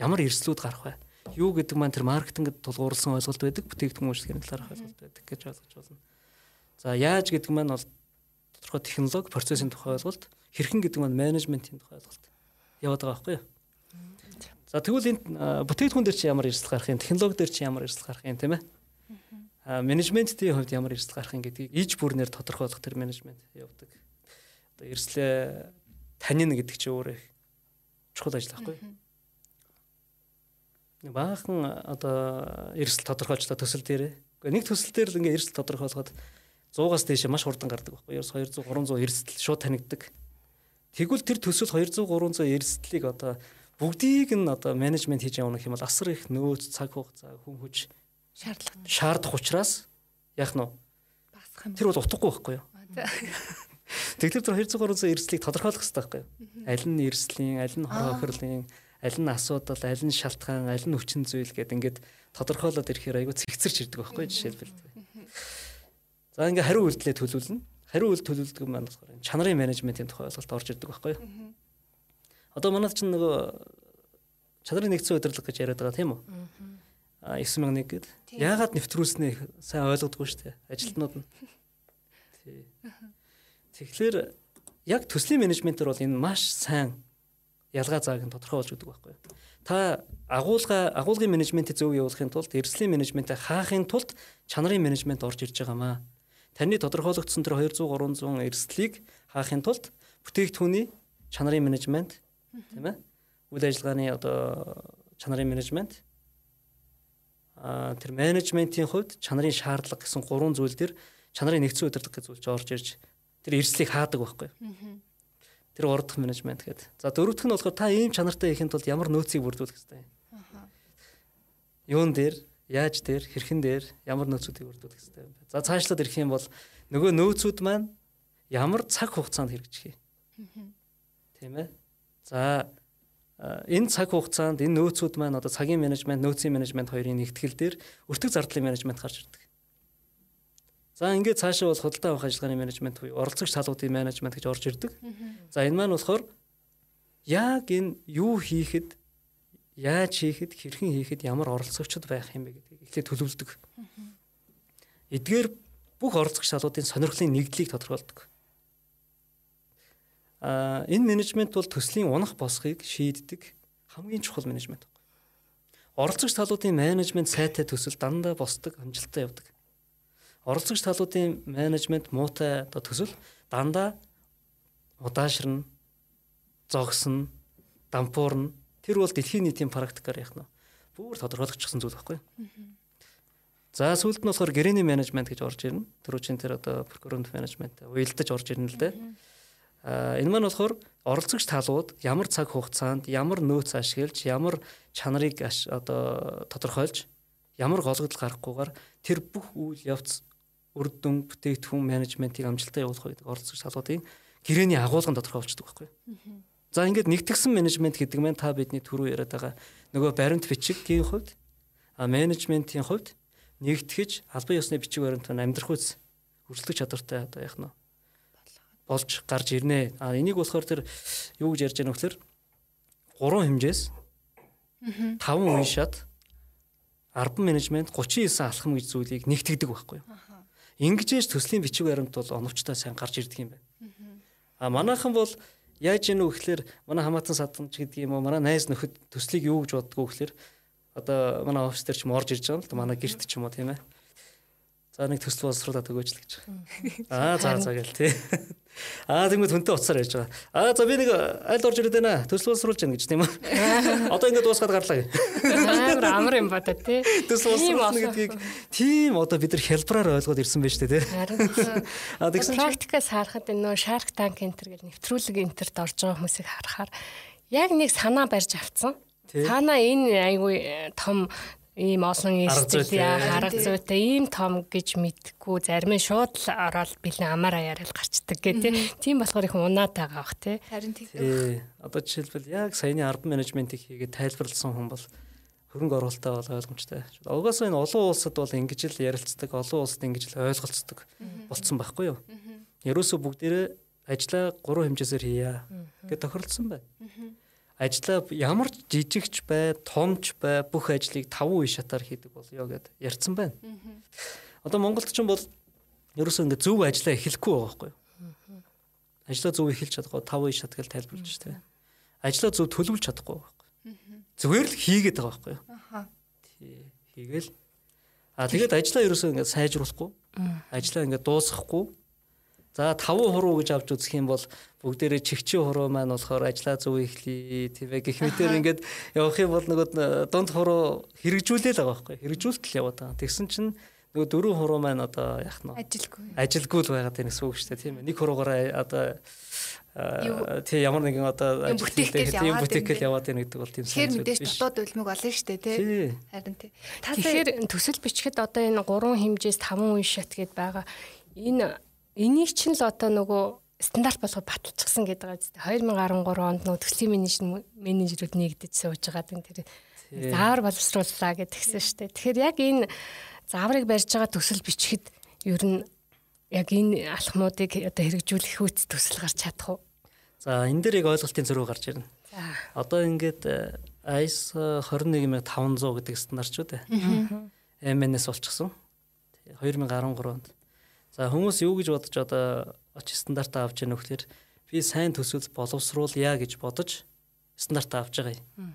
ямар эрсдлүүд гарах вэ? Юу гэдэг маань тэр маркетингд тулгуурласан ойлголт байдаг, бүтээгдэхүүн үйлчлэгийн талаарх ойлголт байдаг гэж ойлгож байна. За яаж гэдэг маань бол тодорхой технологи, процессын тухай ойлголт, хэрхэн гэдэг маань менежментийн тухай ойлголт яваад байгаа байхгүй юу? За тэгвэл энэ бүтээгдэхүүн дээр чи ямар эрсдэл гарах юм, технологи дээр чи ямар эрсдэл гарах юм тийм ээ? Менежментийн хувьд ямар эрсдэл гарах юм гэдгийг иж бүрнээр тодорхойлох тэр менежмент явдаг. Одоо эрслээ танин гэдэг чинь өөрөө чухал ажил байхгүй баахан одоо эрсдэл тодорхойлж та төсөл дээрээ. Нэг төсөл дээр л ингээ эрсдэл тодорхойлоход 100-аас дээш маш хурдан гардаг байхгүй юу? 200 300 эрсдэл шууд танигддаг. Тэгвэл тэр төсөл 200 300 эрсдлийг одоо бүгдийг нь одоо менежмент хийж явах юм бол асар их нөөц, цаг хугацаа, хүн хүч шаардлагатай. Шаардах учраас яах нь вэ? Багасах юм. Тэр бол утгагүй байхгүй юу? Тэгэхээр тэр 200 300 эрсдлийг тодорхойлох хэрэгтэй байхгүй юу? Аль нь эрсдлийн, аль нь хороо охирлын, аль нь асуудал, аль нь шалтгаан, аль нь хүчин зүйл гэдэг ингээд тодорхойлоод ирэхээр айгүй цэгцэрч ирдэг байхгүй жишээлбэл. За ингээ хариу үйлдэлээ төлөвлөнө. Хариу үйлдэл төлөвлөдөг маань болохоор чанарын менежментийн тухай ойлголт орж ирдэг байхгүй юу? Одоо манайд чинь нөгөө чанарын нэгдсэн удирдлага гэж яриад байгаа тийм үү? Аа 9001 гэд. Яагаад нэвтрүүлснээ сайн ойлгодгүй шүү дээ. Ажилтнууд нь. Тий. Тэгэхээр яг төслийн менежментээр бол энэ маш сайн ялгаа зааг нь тодорхойлж өгдөг байхгүй юу? Та агуулга агуулгын менежментийг зөв явуулахын тулд эрсдлийн менежментийг хаахын тулд чанарын менежмент орж ирж байгаамаа. Таны тодорхойлогдсон тэр 200 300 эрсдлийг хаахын тулд бүтээгдэхүүний чанарын менежмент тийм ээ үйл ажиллагааны одоо чанарын менежмент тэр менежментийн хувьд чанарын шаардлага гэсэн гурван зүйл дээр чанарын нэгдсэн удирдлага гэж зүйлж орж ирж тэр эрсдлийг хаадаг байхгүй. Тэр гурав дахь менежмент гэдэг. За дөрөв дэх нь болохоор та ийм чанартай ихэнд тулд ямар нөөцийг бүрдүүлэх хэрэгтэй юм. Юун дээр, яаж дээр, хэрхэн дээр ямар нөөцүүдийг бүрдүүлэх хэрэгтэй юм бэ? За цаашлаад ирэх юм бол нөгөө нөөцүүд маань ямар цаг хугацаанд хэрэгжих юм. Тийм ээ. За энэ цаг хугацаанд энэ нөөцүүд маань одоо цагийн менежмент, нөөцийн менежмент хоёрын нэгтгэл дээр өртөг зардлын менежмент гарч ирдэг. За ингээд цаашаа бол худалдаа авах ажиллагааны менежмент буюу оролцогч салуудын менежмент гэж орж ирдэг. За энэ маань болохоор яг энэ юу хийхэд яаж хийхэд хэрхэн хийхэд ямар оролцогчд байх юм бэ гэдгийг эхлээд төлөвлөдөг. Эдгээр бүх оролцогч салуудын сонирхлын нэгдлийг тодорхойлдог. А энэ менежмент бол төслийн унах босхийг шийддэг хамгийн чухал менежмент. Оролцогч талуудын менежмент сайтай төсөл дандаа босдог, амжилттай явдаг оролцогч талуудын менежмент муутай одоо төсөл дандаа удаашрна, зогсно, дампуурна. Тэр бол дэлхийн нийтийн практикаар яг нь бүр тодорхойлогдсон зүйл байхгүй. За сүүлд нь болохоор гэрээний менежмент гэж орж ирнэ. Төрүүчийн тэр одоо procurement management уялдаж орж ирнэ л дээ. А энэ маань болохоор оролцогч талууд ямар цаг хугацаанд ямар нөөц ашиглаж ямар чанарыг одоо тодорхойлж ямар гологдол гарахгүйгээр тэр бүх үйл явц үр дүн бүтээгдэхүүн менежментийг амжилттай явуулах гэдэг оролцогч салуудын гэрээний агуулгын тодорхойлцдог байхгүй. За ингээд нэгтгсэн менежмент гэдэг маань та бидний түрүү яриад байгаа нөгөө баримт бичгийн хувьд а менежментийн хувьд нэгтгэж албан ёсны бичиг баримтаар амьдрах үс өрсөлдөх чадвартай одоо яах нь болж гарч ирнэ. А энийг болохоор тэр юу гэж ярьж байгаа нөхлөр гурван хэмжээс 5 уншаад 10 менежмент 39 алхам гэж зүйлийг нэгтгэдэг байхгүй юу? Ингэжээж төслийн бичиг баримт бол оновчтой сайн гарч ирдэг юм байна. А манайхан бол яаж ийнү гэхэлэр манай хамаатан садамж гэдэг юм уу манай найз нөхөд төслийг юу гэж боддгоо гэхэлэр одоо манай офис дээр ч юм орж ирж байгаа юм л да манай гэрт ч юм уу тийм ээ. За нэг төсөл боловсруулаад өгөөч л гэж. Аа за за гэл тий. Аа тэгмээ хүнтэй уцаар ярьж байгаа. Аа за би нэг аль орж ирээд байна. Төсөл боловсруулж байна гэж тийм үү. Одоо ингээд дуусгаад гарлаа. Амар амар юм та тий. Төсөл боловсруулна гэдгийг тийм одоо бид нар хялбараар ойлгоод ирсэн байж тээ тий. Аа тэгсэн практикаас харахад энэ нөө Shark Tank энтер гэж нэвтрүүлэг энтерт орж байгаа хүмүүсийг харахаар яг нэг санаа барьж авцсан. Цаана энэ айгүй том ийм олон эстэл арга зүйтэй. Ийм том гэж мэдгүй зарим нь шууд л ороод бэлэн амар аяар л гарчдаг гэх тийм. Болохоор их унаад байгаа бах тий. Харин тийм. Одоо жишээлбэл яг саяны ард менежментийг хийгээд тайлбарласан хүн бол хөрөнгө оруулалтаа бол ойлгомжтой. Угаасаа энэ олон улсад бол ингэж л ярилцдаг, олон улсад ингэж л ойлголцдог болцсон байхгүй юу? Ерөөсөө бүгдээрээ ажлаа гурван хэмжээсээр хийя. Гэж тохиролцсон байна ажлаа ямар жижигч бай, томч бай бүх ажлыг таван үе шатаар хийдэг болё гэд ярьсан байна. Одоо Монголд ч юм бол ерөөсөө ингэ зөв ажлаа эхлэхгүй байгаа байхгүй юу? Ажлаа зөв эхэлж чадахгүй таван үе шат гэж тайлбарлаж штэ. Ажлаа зөв төлөвлөж чадахгүй байхгүй. Зүгээр л хийгээд байгаа байхгүй юу? Аха. Тий, хийгээл. А тэгээд ажлаа ерөөсөө ингэ сайжруулахгүй. Ажлаа ингэ дуусгахгүй За 5 хуруу гэж авч үзэх юм бол бүгдээрээ чигчийн хуруу маань болохоор ажиллаа зөв ихлий тийм ээ гэх мэтэр ингээд явах юм бол нөгөө дунд хуруу хэрэгжүүлээ л байгаа байхгүй хэрэгжүүлэлт яваад байгаа. Тэгсэн чинь нөгөө дөрөв хуруу маань одоо яах нь ажилгүй ажилгүй л байгаад байна гэсэн үг шүү дээ тийм ээ нэг хуруугаараа одоо тий ямар нэгэн одоо тийм бүтээгэл яваад байна гэдэг бол тийм сайн зүйл биш. Тэгэхээр мэдээж дотоод үлмэг болно шүү дээ тий. Харин тий. Тэгэхээр төсөл бичгэд одоо энэ 3 хэмжээс 5 үе шат гэдээ байгаа. Энэ Энийг чинь л одоо нөгөө стандарт болгоод баталчихсан гэдэг байгаа зү. 2013 онд нөө төслийн менежерүүд нэгдэж сууж байгаа тэр заавар боловсрууллаа гэдгсэн шүү дээ. Тэгэхээр яг энэ зааврыг барьж байгаа төсөл бичгэд ер нь яг энэ алхмуудыг одоо хэрэгжүүлэх үс төсөл гарч чадах уу? За энэ дээр яг ойлголтын зөрүү гарч ирнэ. За одоо ингээд ISO 21500 гэдэг стандарт шүү дээ. MNS болчихсон. 2013 онд. За хүмүүс юу гэж бодож одоо очи стандарт авч яах нөхлөөр би сайн төсөл боловсруулъя гэж бодож стандарт авч байгаа юм.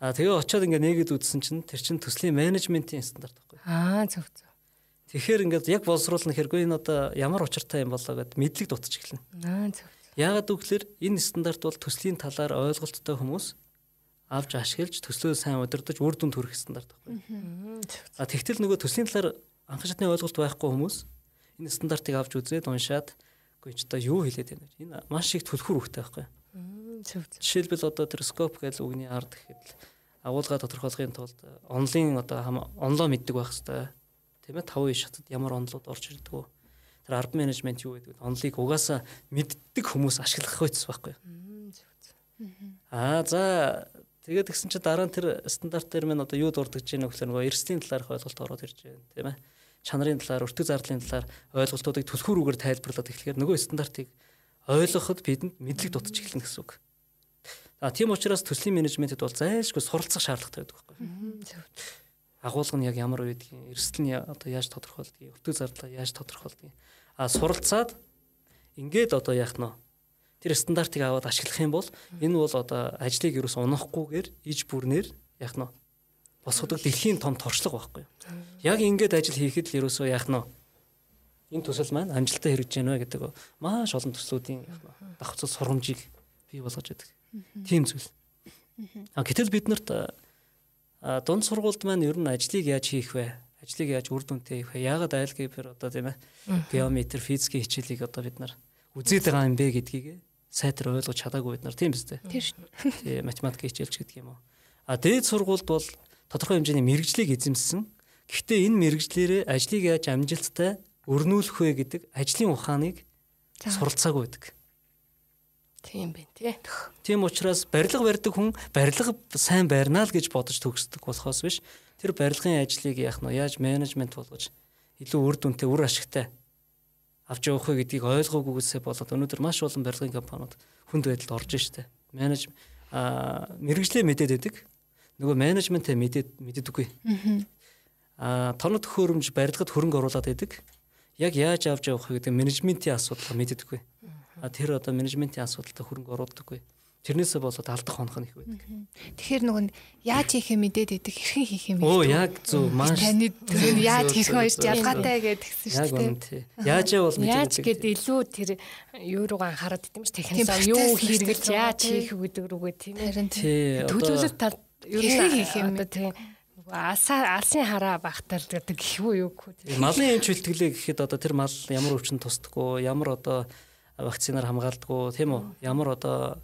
Аа тэгээ очиод ингээ нэгэд үзсэн чинь тэр чинь төслийн менежментийн стандарт байхгүй. Аа зөв зөв. Тэгэхээр ингээд яг боловсруулна хэрэггүй энэ одоо ямар учиртай юм болоо гэд мэдлэг дутж эхэлнэ. Аа зөв. Яагаад гэвэл энэ стандарт бол төслийн талаар ойлголттой хүмүүс авч ашиглаж төслөө сайн удирдах үр дүнд хүрэх стандарт байхгүй. А тэгтэл нөгөө төслийн талаар анхан шатны ойлголт байхгүй хүмүүс энэ стандартыг авч үзээд уншаад үгүй ч одоо юу хэлээд байна вэ? Энэ маш их төлхөр хөхтэй байхгүй. Жишээлбэл одоо тэр скоп гэж үгний ард гэхэд агуулга тодорхойлохын тулд онлын одоо онлоо мэддэг байх хэвээр тийм ээ 5 шатад ямар онлууд орж ирдэг вэ? Тэр ард менежмент юу гэдэг вэ? Онлыг угаасаа мэддэг хүмүүс ашиглах байц байхгүй. Аа за тэгээд гисэн чи дараа нь тэр стандарт дээр мэн одоо юу дурдж ийн гэхээр нөгөө эрсдлийн талаарх ойлголт ороод ирж байна тийм ээ чанарын талаар, өртөг зардлын талаар ойлголтуудыг түлхүүрүүгээр тайлбарлаад эхлэхээр нөгөө стандартыг ойлгоход бидэнд мэдлэг дутж эхэлнэ гэсэн үг. А тийм учраас төслийн менежментэд бол зайлшгүй суралцах шаардлагатай байдаг байхгүй. Агуулга нь яг ямар байдгийг, эрсдэл нь одоо яаж тодорхойлдгийг, өртөг зардлаа яаж тодорхойлдгийг. А суралцаад ингээд одоо яах нь тэр стандартыг аваад ашиглах юм бол энэ бол одоо ажлыг ерөөс унахгүйгээр иж бүрнээр яах нь босгодог дэлхийн том торчлог байхгүй. Яг ингээд ажил хийхэд л ерөөсөө яах нь энэ төсөл маань амжилттай хэрэгжиж вэ гэдэг маш олон төслүүдийн давхцал сургамжийг бий болгож байдаг. Тийм зүйл. А гэтэл бид нарт дунд сургуульд маань ер нь ажлыг яаж хийх вэ? Ажлыг яаж үр дүнтэй хийх вэ? Яагаад айлгебер одоо тийм ээ геометр, физикийн хичээлийг одоо бид нар үзээд байгаа юм бэ гэдгийг сайтар ойлгож чадаагүй бид нар тийм биз дээ. Тийм шүү. Тийм математик хичээлч гэдэг юм уу. А дээд сургуульд бол тодорхой хэмжээний мэрэгжлийг эзэмсэн. Гэхдээ энэ мэрэгжлэрээ ажлыг яаж амжилттай өрнүүлэх вэ гэдэг ажлын ухааныг суралцаагүй байдаг. Тийм байна тий. Тийм учраас барилга барьдаг хүн барилга сайн барьнаа л гэж бодож төгсдөг болохоос биш тэр барилгын ажлыг яах нь яаж менежмент болгож илүү үр дүнтэй үр ашигтай авч явах вэ гэдгийг ойлгоогүйгээсээ болоод өнөөдөр маш олон барилгын компаниуд хүнд байдалд орж штэ. Менеж мэрэгжлээ мэдээд байдаг нөгөө менежментээ мэдээд мэддэггүй. Аа тоног төхөөрөмж барилгад хөрөнгө оруулаад байдаг. Яг яаж авч явах гэдэг менежментийн асуудал мэддэггүй. А тэр одоо менежментийн асуудалтай хөрөнгө оруулдаггүй. Тэрнээсээ болоод алдах хонох нь их байдаг. Тэгэхээр нөгөө яаж хийхээ мэдээд идэг, хэрхэн хийхээ мэддэг. Оо яг зөв маш таны тэр яаж хийх хоёр ялгаатай гэдгсэн шүү дээ. Яаж бол мэдээд яаж гээд илүү тэр юу руу анхаарат идэм ш техникаа юу хэрэглэж яаж хийх гэдэг рүүгээ тийм ээ. Төлөвлөлт тал ер нь хийх юм одоо тийм алсаа алсын хараа багтаал гэдэг гихүү юу гэх. Малын эмч бэлтгэлээ гэхэд одоо тэр мал ямар өвчин тусдаггүй, ямар одоо вакцинаар хамгаалдаггүй, тийм үү? Ямар одоо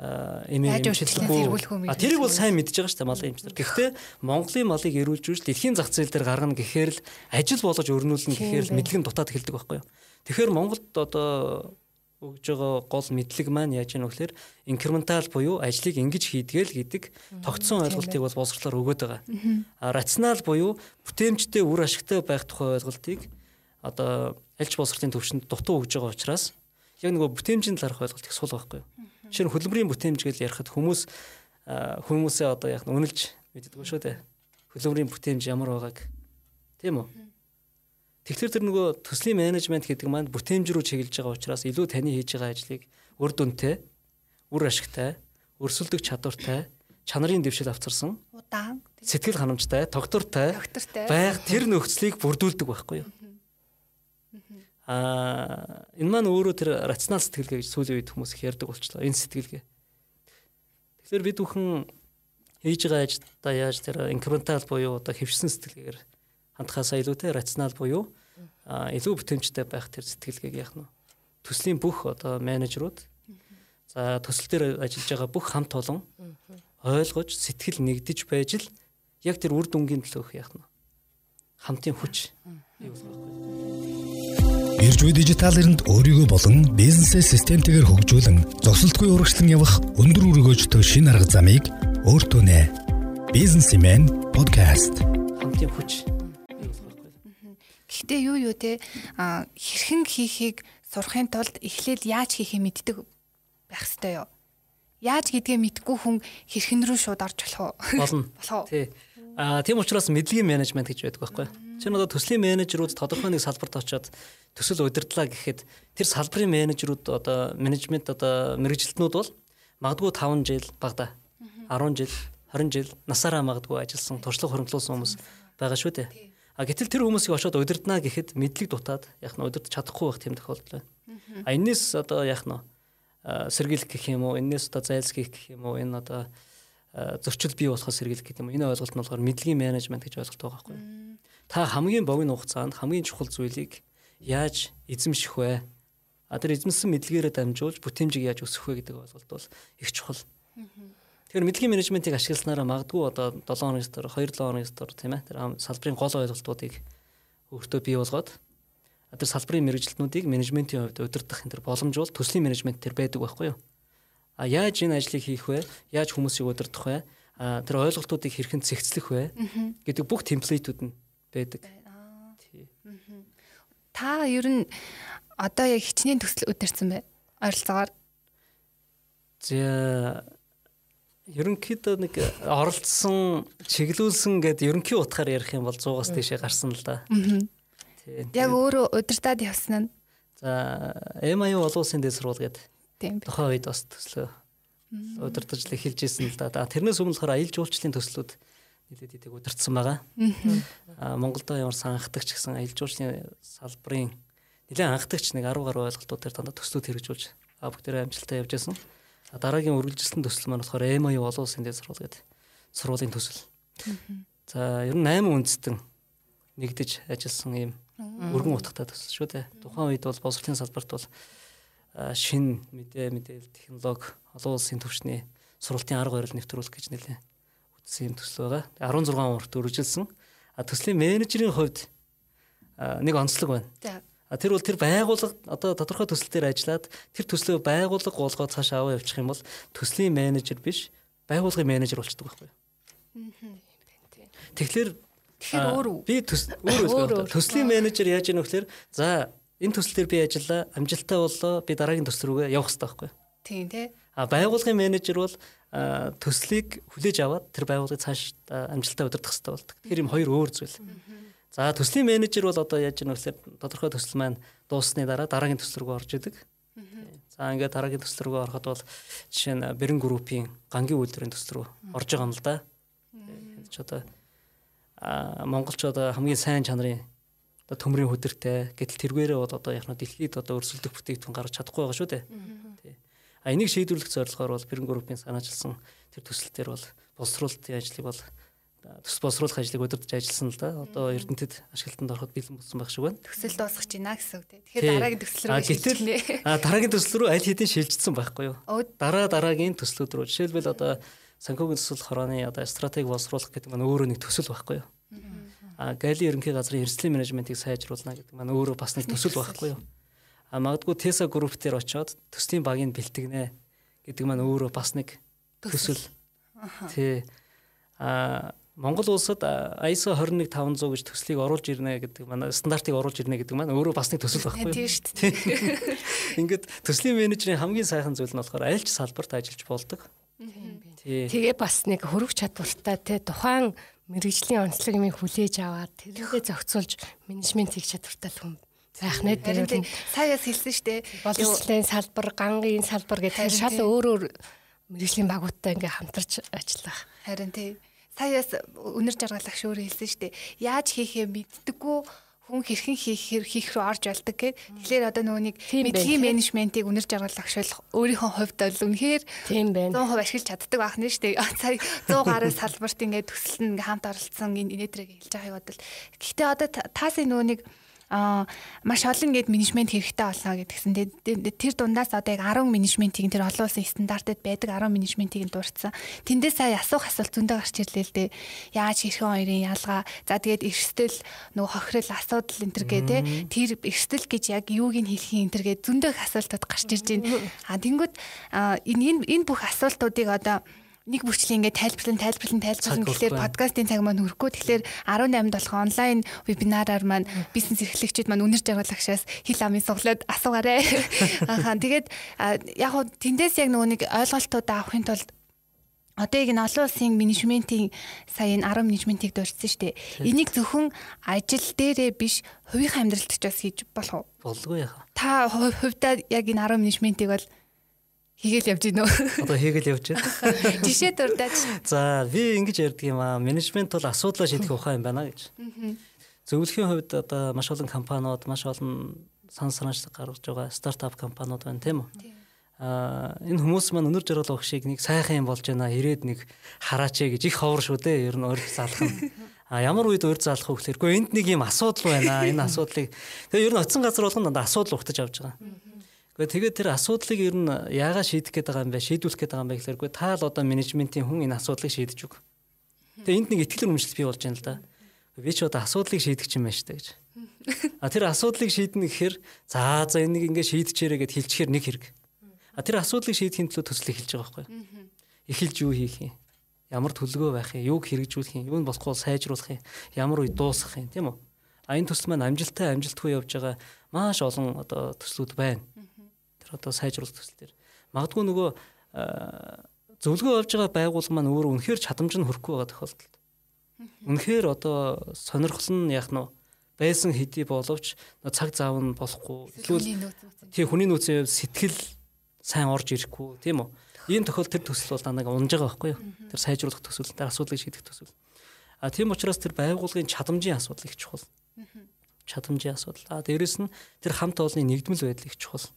эмээ эмчилдэггүй. А тэрийг бол сайн мэдж байгаа шүү дээ малын эмчнэр. Гэхдээ Монголын малыг эрүүлж үүж дэлхийн зах зээл дээр гаргана гэхээр л ажил болгож өрнүүлнэ гэхээр л мэдлэг нь дутаад эхэлдэг байхгүй юу? Тэгэхээр Монголд одоо өгж байгаа гол мэдлэг маань яаж яах вэ гэхээр инкрементал буюу ажлыг ингэж хийдгээл гэдэг тогтсон ойлголтыг бол боловсрлоор өгöd байгаа. А рационал буюу бүтээмжтэй үр ашигтай байх тухай ойлголтыг одоо альч боловсролын төвшөнд дутуу өгж байгаа учраас яг нөгөө бүтээмжийн талаарх ойлголт их сул байхгүй юу. Жишээ нь хөдөлмөрийн бүтээмж гэж ярихад хүмүүс хүмүүсээ одоо яг үнэлж мэддэг шүү дээ. Хөдөлмөрийн бүтээмж ямар байгааг тийм үү? Тэгэхээр тэр нөгөө төслийн менежмент гэдэг маань бүтээмж рүү чиглэж байгаа учраас илүү таны хийж байгаа ажлыг үр дүнтэй, үр ашигтай, өрсөлдөх чадвартай, чанарын дэвшил авчирсан, удаан, сэтгэл ханамжтай, тогтвортой байх тэр нөхцөлийг бүрдүүлдэг байхгүй юу? Аа энэ маань өөрөө тэр рационал сэтгэлгээ гэж сүүлийн үед хүмүүс их ярьдаг болчлоо. Энэ сэтгэлгээ. Тэгэхээр бид бүхэн хийж байгаа ажилдаа яаж тэр инкрементал буюу одоо хөвшсөн сэтгэлгээгээр хандхаасаа илүүтэй рационал буюу илүү бүтэмжтэй байх тэр сэтгэлгээг яах нь төслийн бүх одоо менежерүүд за төсөл дээр ажиллаж байгаа бүх хамт олон ойлгож сэтгэл нэгдэж байж л яг тэр үр дүнгийн төлөөх яах нь хамтын хүч юу болох вэ Ирж буй дижитал эринд өөрийгөө болон бизнесээ системтэйгээр хөгжүүлэн зогсолтгүй урагшлан явах өндөр өргөөжтэй шин арга замыг өөртөө нэ. Бизнесмен подкаст. Хамтын хүч бий байхгүй. Гэхдээ юу юу те хэрхэн хийхийг сурахын тулд эхлээд яаж хийхээ мэддэг байх хэрэгтэй юу? Яаж гэдгээ мэдгүй хүн хэрхэн рүү шууд орж болох уу? Болох уу? Тий. Аа тийм учраас мэдлэгийн менежмент гэж байдаг байхгүй. Чинь одоо төслийн менежерүүд тодорхой нэг салбарт очиод төсөл удирдлаа гэхэд тэр салбарын менежерүүд одоо менежмент одоо мэрэгжилтнүүд бол магадгүй 5 жил багада 10 жил 20 жил насаараа магадгүй ажилласан туршлага хөрөнгөлүүлсэн хүмүүс байгаа шүү дээ. А гэтэл тэр хүмүүсийг очиод удирднаа гэхэд мэдлэг дутаад яг нь удирдах чадахгүй байх тийм тохиолдол байна. А энэс одоо яг нь сэргийлэх гэх юм уу, энэс одоо зайлсхийх гэх юм уу, энэ одоо зөрчил бий болохоос сэргийлэх гэдэг юм. Энэ ойлголт нь болохоор мэдлэгийн менежмент гэж ойлголт байгаа байхгүй юу? Та хамгийн богино хугацаанд хамгийн чухал зүйлийг яаж эзэмших вэ? А тэр эзэмсэн мэдлэгээрээ дамжуулж бүтээмжийг яаж өсгөх вэ гэдэг ойлголт бол их чухал. Тэгэхээр мэдлэгийн менежментийг ашигласнараа магадгүй одоо 7 хоногс дор 2 7 хоногс дор тийм ээ тэр салбарын гол ойлголтуудыг өөртөө бий болгоод тэр салбарын мэрэгжилтнүүдийг менежментийн хувьд удирдах энэ боломж бол төслийн менежмент төр байдаг байхгүй юу? А яаж энэ ажлыг хийх вэ? Яаж хүмүүсийг удирдах вэ? А тэр ойлголтуудыг хэрхэн цэгцлэх вэ гэдэг бүх темплейтүүд нь байдаг. Та ер нь одоо яг хичнээн төсөл удирсан бай. Ойролцоогоор За ерөнхийдөө нэг оролцсон, чиглүүлсэн гэд ерөнхий утгаар ярих юм бол 100-аас тийшээ гарсан л да. Тий. яг өөрөө удирдаад явсан нь За MIU олон улсын дэд сургууль гэдэг тийм тухайн үед бас төслөө удирдах л эхэлж ирсэн л да. Тэрнээс өмнө болохоор аялал жуулчлалын төслүүд нэлээд идэг удирдсан байгаа. Аа Монголд ямар санхдагч гэсэн аялал жуулчлалын салбарын нэлээд анхдагч нэг 10 гаруй ойлголтууд дээр дандаа төслүүд хэрэгжүүлж аа бүгдээрээ амжилттай явж байсан. А дараагийн үргэлжилсэн төсөл маань болохоор MIU олон улсын дэд сургууль гэдэг сургуулийн төсөл. За ер нь 8 үндэстэн нэгдэж ажилласан ийм өргөн утгатай төсөл шүү дээ. Тухайн үед бол боловсролын салбарт бол шин мэдээ мэдээлэл технологи олон улсын төвчний сургалтын арга барил нэвтрүүлэх гэж нэлээ үтсэн юм төсөл байгаа. 16 урт үргэлжилсэн. А төслийн менежерийн хувьд нэг онцлог байна. Тэр бол тэр байгууллага одоо тодорхой төсөл дээр ажиллаад тэр төслөө байгууллага болгоод цаашаа аваа явуучих юм бол төслийн менежер биш байгууллагын менежер болчихдог байхгүй юу. Тэгэхээр Тэгэхээр өөр би өөр. Төслийн менежер яаж яах вэ гэхээр за энэ төсөл дээр би ажиллаа амжилттай боллоо би дараагийн төсөл рүүгээ явах хэрэгтэй байхгүй юу. Тийм тий. А байгууллагын менежер бол төслийг хүлээж аваад тэр байгууллагыг цааш амжилттай удирдах хэрэгтэй болдог. Тэгэхээр юм хоёр өөр зүйл. За төслийн менежер бол одоо яаж вэ гэхээр тодорхой төсөл маань дууссаны дараа дараагийн төсөл рүү орж идэг. За ингээд дараагийн төсөл рүү ороход бол жишээ нь Бэрэн группийн гангийн үйлдвэрийн төсөл рүү орж байгаа юм л да. Энд ч одоо монголч одоо хамгийн сайн чанарын одоо төмрийн хөдөртэй гэтэл тэргээрээ бол одоо яг нь дэлхийд одоо өрсөлдөх бүтээгдэхүүн гаргаж чадахгүй байгаа шүү дээ. Тий. А энийг шийдвэрлэх зорилгоор бол Бэрэн группийн санаачилсан тэр төсөл дээр бол боловсруулалтын ажлыг бол төс боловсруулах ажлыг удирдах ажилласан л да. Одоо Эрдэнэтэд ашиглалтанд ороход бэлэн болсон байх шиг байна. Төсөл дуусгах гэж байна гэсэн үг тий. Тий. Тэгэхээр дараагийн төсөл рүү шилжүүлнэ. а дараагийн төсөл рүү аль хэдийн шилжчихсэн байхгүй юу? Дараа дараагийн төслүүд рүү жишээлбэл одоо санхүүгийн төсөл хорооны одоо стратеги боловсруулах гэдэг маань өөрөө нэг төсөл байхгүй юу? А Гали ерөнхий газрын эрсдлийн менежментийг сайжруулна гэдэг маань өөрөө бас нэг төсөл байхгүй юу? А магадгүй Теса групп дээр очиод төслийн багийг бэлтгэнэ гэдэг маань өөрөө бас нэг төсөл. Тий. А Монгол улсад ISO 21500 гэж төслийг оруулж ирнэ гэдэг маань стандартыг оруулж ирнэ гэдэг маань өөрөө бас нэг төсөл байхгүй юу? тийм шүү дээ. Ингээд төслийн менежерийн хамгийн сайхан зүйл нь болохоор аль ч салбарт ажиллаж болдог. Тэгээ бас нэг хөрөг чадвартай те тухайн мэрэгжлийн онцлог юм хүлээж аваад тэрнээ зохицуулж менежмент хийх чадвартай хүн байх нэ тий, саяас хэлсэн дээ. боловсролын салбар, гангийн салбар гэдэг шал өөр өөр мэрэгжлийн багуудтай ингээ хамтарч ажиллах. Харин тий. Саяас өнөр жаргалагч өөрөө хэлсэн шүү дээ. Яаж хийхээ мэддэггүй хүн хэрхэн хийх хийх рүү орж болдог гэд. Тэгэхээр одоо нөгөө нэг тий. менежментийг өнөр жаргалагч бол өөрийнхөө хувьд бол үнэхээр Тийм байна. 100% ашиглаж чаддаг байх нь шүү дээ. Сая 100 гаруй салбарт ингээд төсөл нь хамт оролцсон энэ инээдрэг хэлж байгааг бодвол. Гэхдээ одоо та- таасын нөгөө нэг аа маш олон гээд менежмент хэрэгтэй болоо гэдгсэн. Тэр дундаас одоо яг 10 менежментийг тэр олон улсын стандартад байдаг 10 менежментийг нь дурдсан. Тэндээс сая асуух асуулт зөндөө гарч ирлээ л дээ. Яаж хэрхэн хоёрын ялгаа. За тэгээд эрсдэл нөгөө хохирол асуудал энэ төр гэ тэ тэр эрсдэл гэж яг юуг нь хэлхийн энэ төр гэ зөндөө асуултууд гарч ирж байна. А тэнгүүд энэ энэ бүх асуултуудыг одоо нэг бүрчлийн ингээд тайлбарлан тайлбарлан тайлбарлан гэхлээр подкастын цаг маань хөрөхгүй тэгэхээр 18-нд болох онлайн вебинараар маань бизнес эрхлэгчид маань үнэр жаргалагчаас хил амын суглаад асуугаарай. Ахаа тэгээд яг хуу тэндээс яг нөгөө нэг ойлголтууд авахын тулд Одоо яг энэ олон улсын менежментийн сая энэ 10 менежментийг дурдсан шүү дээ. Энийг зөвхөн ажил дээрээ биш хувийн амьдралд ч бас хийж болох уу? Болгүй яа. Та хувьдаа яг энэ 10 менежментийг бол хийгээл явж гинөө. Одоо хийгээл явж байна. Жишээ дурдаач. За би ингэж ярьдаг юм аа. Менежмент бол асуудлаа шийдэх ухаан юм байна гэж. Зөвлөхийн хувьд одоо маш олон компаниуд, маш олон сан санаачлаг гаргаж байгаа стартап компаниуд байна тийм үү? Аа энэ хүмүүс маань өнөр жаргал өгөх шиг нэг сайхан юм болж байна. Ирээд нэг хараач гэж их ховор шүү дээ. Ер нь өрх залах нь. А ямар үед урд залах вэ гэхээр үгүй энд нэг юм асуудал байна. Энэ асуудлыг тэгээ ер нь оцсон газар болгоно дандаа асуудал ухтаж авч байгаа. Тэгээд тэр асуудлыг ер нь яагаад шийдэх гээд байгаа юм бэ? Шийдвүүлэх гээд байгаа юм бэ гэхээр үгүй та л одоо менежментийн хүн энэ асуудлыг шийдэж өг. Тэгээ энд нэг ихтгэл үнэмшил бий болж байна л да. Би ч одоо асуудлыг шийдэх юм байна дээ гэж. А тэр асуудлыг шийднэ гэхээр за за энийг ингээд шийдчихээрэй гэд хэлчихээр нэг хэрэг. А тэр асуудлыг шийдэхин төлөө төсөл эхэлж байгаа байхгүй? Эхэлж юу хийх юм? Ямар төлөвлөгөө байх юм? Юуг хэрэгжүүлэх юм? Юу нь болохгүй сайжруулах юм? Ямар үе дуусгах юм, тийм үү? А энэ төсөл маань амжилттай амжилтгүй явж байгаа маш олон одоо төслүүд байна одоо сайжруулах төсөл төр. Магадгүй нөгөө зөвлөгөө авж байгаа байгууллага маань өөр үнэхээр чадамж нь хүрэхгүй байгаа тохиолдолд. Үнэхээр одоо сонирхол нь яах нь байсан хэдий боловч цаг заав нь болохгүй. Эсвэл тий хүний нөөцийн сэтгэл сайн орж ирэхгүй тийм үү? Ийм тохиолдолд тэр төсөл бол дандаа унж байгаа байхгүй юу? Тэр сайжруулах төсөл, тэр асуудлыг шийдэх төсөл. А тийм учраас тэр байгууллагын чадамжийн асуудал их чухал. Чадамжийн асуудал. А дээрэс нь тэр хамт олонны нэгдмэл байдал их чухал